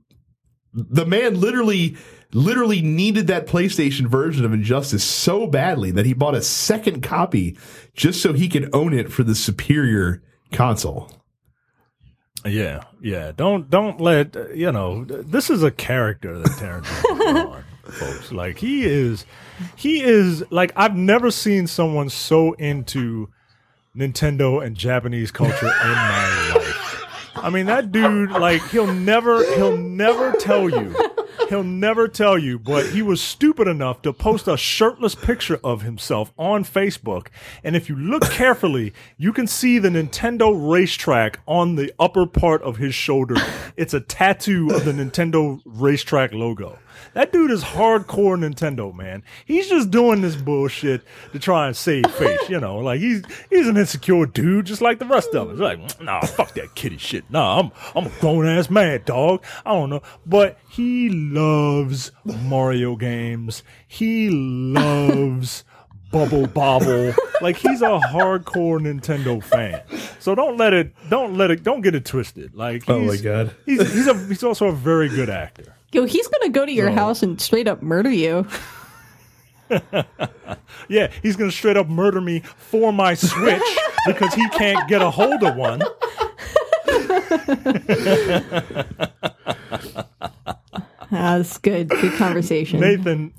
the man literally, literally needed that PlayStation version of Injustice so badly that he bought a second copy just so he could own it for the superior console. Yeah, yeah. Don't don't let you know. This is a character that is on, folks. Like he is, he is like I've never seen someone so into Nintendo and Japanese culture in my life. I mean, that dude, like he'll never, he'll never tell you. He'll never tell you, but he was stupid enough to post a shirtless picture of himself on Facebook. And if you look carefully, you can see the Nintendo racetrack on the upper part of his shoulder. It's a tattoo of the Nintendo racetrack logo. That dude is hardcore Nintendo, man. He's just doing this bullshit to try and save face, you know. Like he's he's an insecure dude, just like the rest of us. Like, nah, fuck that kitty shit. Nah, I'm I'm a grown ass man, dog. I don't know, but he loves Mario games. He loves Bubble Bobble. Like he's a hardcore Nintendo fan. So don't let it don't let it don't get it twisted. Like Oh my God. He's he's a he's also a very good actor. Yo, he's gonna go to your house and straight up murder you. Yeah, he's gonna straight up murder me for my Switch because he can't get a hold of one. That's good. Good conversation. Nathan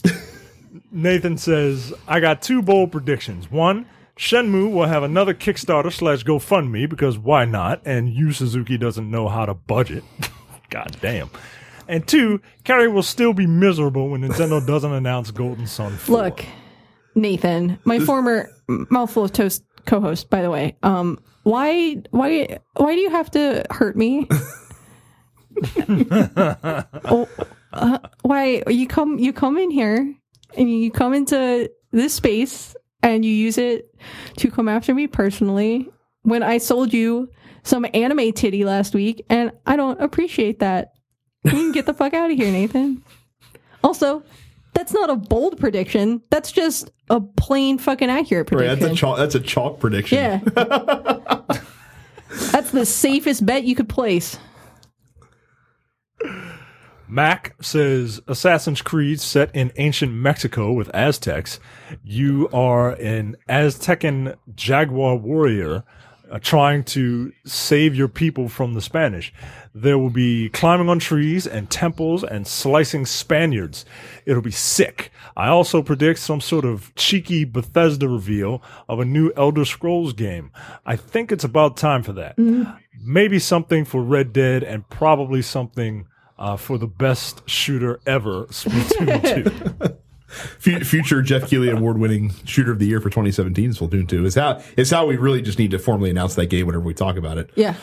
Nathan says, I got two bold predictions. One, Shenmue will have another Kickstarter slash GoFundMe because why not? And Yu Suzuki doesn't know how to budget. God damn. And two, Carrie will still be miserable when Nintendo doesn't announce Golden Sun 4. Look, Nathan, my former mouthful of toast co-host, by the way. Um, why, why, why do you have to hurt me? oh, uh, why you come? You come in here and you come into this space and you use it to come after me personally when I sold you some anime titty last week, and I don't appreciate that. You can get the fuck out of here, Nathan. Also, that's not a bold prediction. That's just a plain fucking accurate Right, prediction. that's a chalk. That's a chalk prediction. yeah. that's the safest bet you could place. Mac says Assassin's Creed set in ancient Mexico with Aztecs. You are an Aztecan jaguar warrior uh, trying to save your people from the Spanish. There will be climbing on trees and temples and slicing Spaniards. It'll be sick. I also predict some sort of cheeky Bethesda reveal of a new Elder Scrolls game. I think it's about time for that. Maybe something for Red Dead and probably something uh, for the best shooter ever, Splatoon 2. Future Geoff Keighley award-winning shooter of the year for 2017 Splatoon 2 is how is how we really just need to formally announce that game whenever we talk about it. Yeah.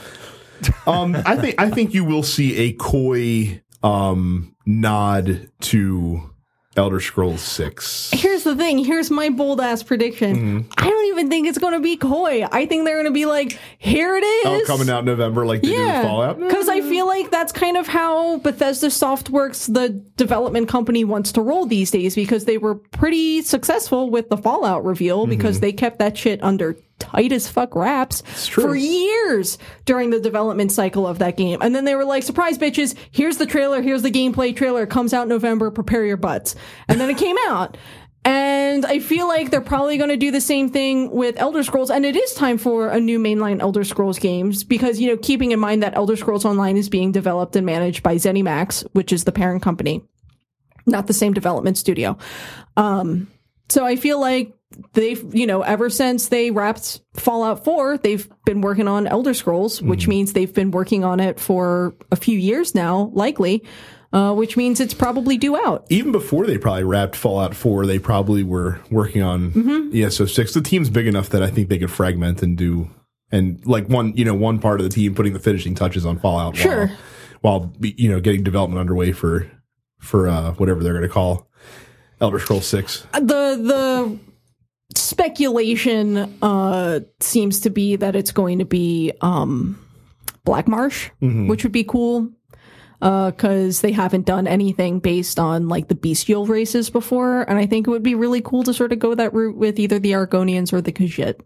Um, I think I think you will see a coy um, nod to Elder Scrolls Six. Here's the thing. Here's my bold ass prediction. Mm-hmm. I don't even think it's going to be coy. I think they're going to be like, here it is. Oh, coming out in November like they with Yeah, Fallout. because I feel like that's kind of how Bethesda Softworks, the development company, wants to roll these days. Because they were pretty successful with the Fallout reveal, because they kept that shit under tight as fuck wraps for years during the development cycle of that game. And then they were like, "Surprise, bitches! Here's the trailer. Here's the gameplay trailer. It comes out in November. Prepare your butts." And then it came out. And I feel like they're probably going to do the same thing with Elder Scrolls. And it is time for a new mainline Elder Scrolls games because, you know, keeping in mind that Elder Scrolls Online is being developed and managed by ZeniMax, which is the parent company, not the same development studio. Um, so I feel like they've, you know, ever since they wrapped Fallout 4, they've been working on Elder Scrolls, which means they've been working on it for a few years now, likely, uh, which means it's probably due out. Even before they probably wrapped Fallout 4, they probably were working on ESO 6. The team's big enough that I think they could fragment and do, and like one, you know, one part of the team putting the finishing touches on Fallout Sure. while, while you know, getting development underway for, for, uh, whatever they're going to call Elder Scrolls 6. the the speculation uh, seems to be that it's going to be um, Black Marsh, which would be cool because they haven't done anything based on like the bestial races before, and I think it would be really cool to sort of go that route with either the Argonians or the Khajiit.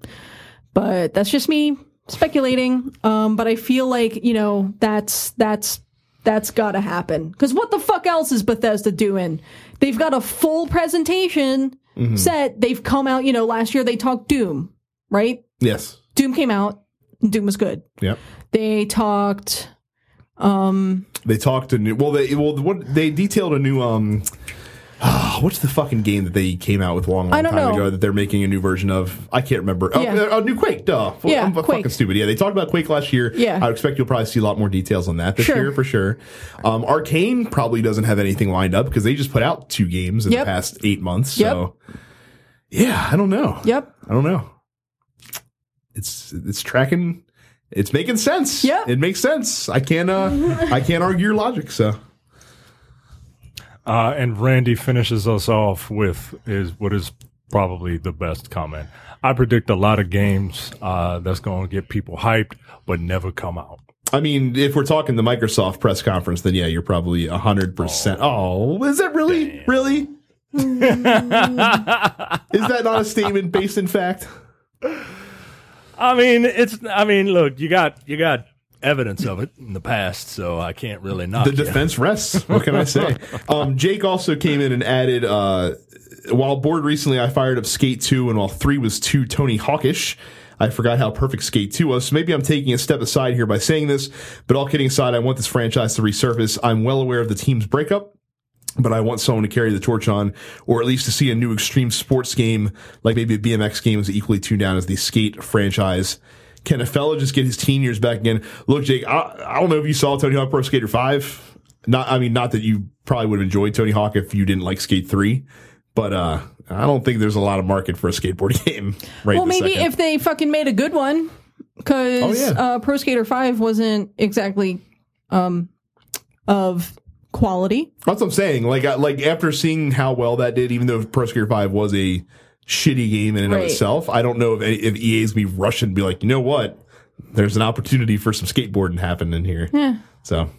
But that's just me speculating. Um, but I feel like you know that's that's that's got to happen because what the fuck else is Bethesda doing? They've got a full presentation set. They've come out. You know, last year they talked Doom, right? Yes. Doom came out. Doom was good. Yep. They talked. Um, They talked to new. Well, they well what they detailed a new um. Ah, what's the fucking game that they came out with long, long time know. ago that they're making a new version of? I can't remember. Oh, Yeah. uh, a new Quake. Duh. Yeah, I'm Quake. fucking stupid. Yeah, they talked about Quake last year. Yeah. I expect you'll probably see a lot more details on that this Sure. year for sure. Um, Arkane probably doesn't have anything lined up because they just put out two games in Yep. the past eight months. Yep. So, yeah, I don't know. yep. I don't know. It's it's tracking. It's making sense. Yeah. it makes sense. I can't. Uh, I can't argue your logic. So. Uh, and Randy finishes us off with is what is probably the best comment. I predict a lot of games uh, that's going to get people hyped, but never come out. I mean, if we're talking the Microsoft press conference, then yeah, you're probably hundred percent. Oh, is that really, really? is that not a statement based in fact? I mean, it's. I mean, look, you got you got evidence of it in the past, so I can't really knock The you. defense rests. What can I say? Um, Jake also came in and added. Uh, while bored recently, I fired up Skate Two, and while Three was too Tony Hawkish. I forgot how perfect Skate 2 was, so maybe I'm taking a step aside here by saying this, but all kidding aside, I want this franchise to resurface. I'm well aware of the team's breakup, but I want someone to carry the torch on, or at least to see a new extreme sports game, like maybe a BMX game is equally tuned down as the skate franchise. Can a fella just get his teen years back again? Look, Jake, I, I don't know if you saw Tony Hawk Pro Skater 5. Not, I mean, not that you probably would have enjoyed Tony Hawk if you didn't like Skate 3, but, uh, I don't think there's a lot of market for a skateboard game right Well, maybe second. if they fucking made a good one, because Oh, yeah. uh, Pro Skater Five wasn't exactly um, of quality. That's what I'm saying. Like, I, like after seeing how well that did, even though Pro Skater 5 was a shitty game in and of itself, I don't know if, any, if EA's be rushing and be like, you know what? There's an opportunity for some skateboarding happening here. Yeah. So,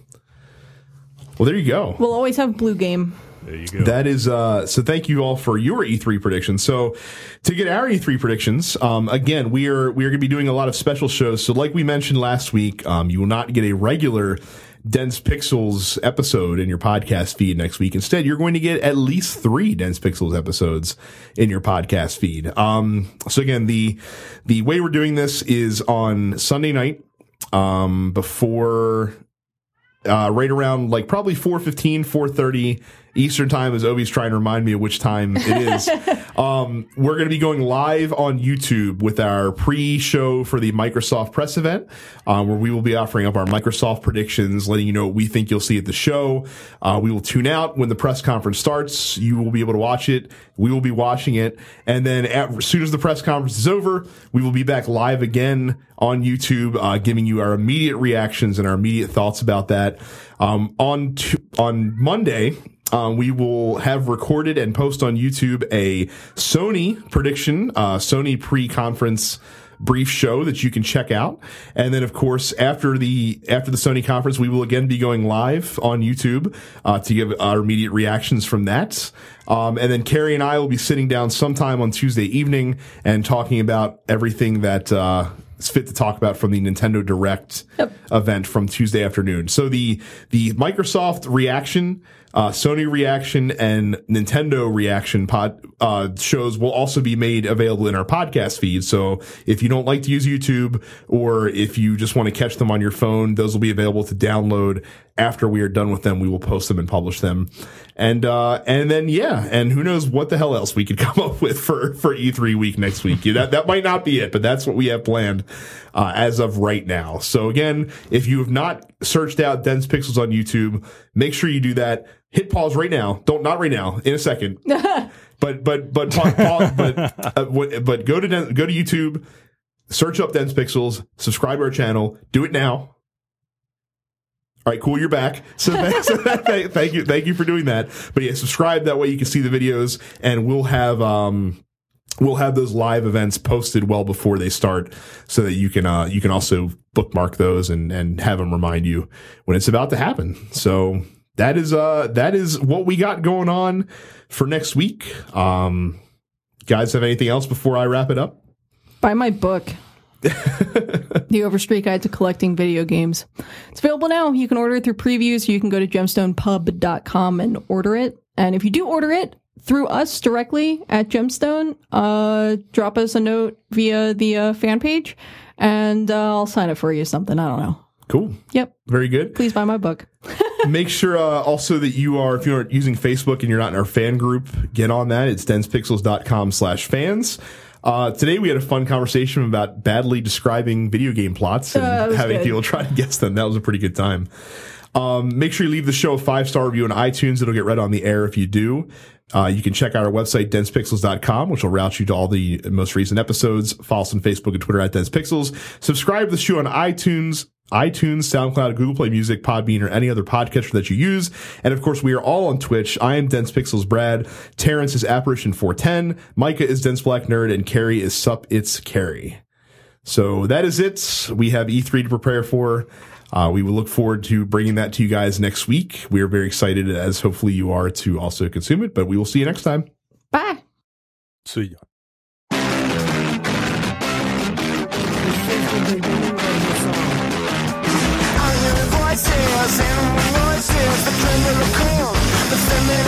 well, there you go. We'll always have Blue Game. There you go. That is uh so thank you all for your E3 predictions. So to get our E3 predictions, um again, we are we are going to be doing a lot of special shows. So like we mentioned last week, um you will not get a regular Dense Pixels episode in your podcast feed next week. Instead, you're going to get at least 3 Dense Pixels episodes in your podcast feed. Um so again, the the way we're doing this is on Sunday night um before uh, right around like probably 4.15 4.30 eastern time as obi's trying to remind me of which time it is. Um, we're going to be going live on youtube with our pre-show for the microsoft press event um, where we will be offering up our microsoft predictions letting you know what we think you'll see at the show. Uh, we will tune out when the press conference starts. You will be able to watch it. We will be watching it. And then at, as soon as the press conference is over we will be back live again on youtube uh, giving you our immediate reactions and our immediate thoughts about that. Um, on t- on monday um, we will have recorded and post on YouTube a Sony prediction, uh, Sony pre-conference brief show that you can check out. And then, of course, after the after the Sony conference, we will again be going live on YouTube uh, to give our immediate reactions from that. Um, and then Carrie and I will be sitting down sometime on Tuesday evening and talking about everything that. Uh, is fit to talk about from the Nintendo Direct event from Tuesday afternoon. So the the Microsoft reaction, uh, Sony reaction, and Nintendo reaction pod uh, shows will also be made available in our podcast feed. So if you don't like to use YouTube or if you just want to catch them on your phone, those will be available to download after we are done with them. We will post them and publish them. And uh, and then yeah, and who knows what the hell else we could come up with for for E3 week next week. That that might not be it, but that's what we have planned uh, as of right now. So again, if you have not searched out Dense Pixels on YouTube, make sure you do that. Hit pause right now. Don't not right now. In a second. but but but pa- pa- but uh, but go to go to YouTube, search up Dense Pixels, subscribe to our channel. Do it now. All right, cool. You're back. So, thank, so thank, thank you, thank you for doing that. But yeah, subscribe that way you can see the videos, and we'll have um, we'll have those live events posted well before they start so that you can uh, you can also bookmark those and and have them remind you when it's about to happen so that is uh that is what we got going on for next week um guys have anything else before i wrap it up Buy my book. the Overstreet Guide to Collecting Video Games. It's available now. You can order it through previews. You can go to gemstonepub.com and order it. And if you do order it through us directly at Gemstone, uh, drop us a note via the uh, fan page and uh, I'll sign it for you something. I don't know. cool Yep. very good Please buy my book. make sure uh, also that you are if you're not using facebook and you're not in our fan group get on that it's densepixels.com slash fans uh, today we had a fun conversation about badly describing video game plots and Uh, having good. people try to guess them that was a pretty good time um, make sure you leave the show a five star review on itunes it'll get read on the air if you do uh, you can check out our website, densepixels.com, which will route you to all the most recent episodes. Follow us on Facebook and Twitter at densepixels. Subscribe to the show on iTunes, iTunes, SoundCloud, Google Play Music, Podbean, or any other podcatcher that you use. And of course, we are all on Twitch. I am Dense Pixels Brad. Terrence is Apparition 410. Micah is Dense Black Nerd. And Carrie is Sup It's Carrie. So that is it. We have E3 to prepare for. Uh, we will look forward to bringing that to you guys next week. We are very excited, as hopefully you are, to also consume it. But we will see you next time. Bye. See ya. voices and voices, the trend of the cool, the feminine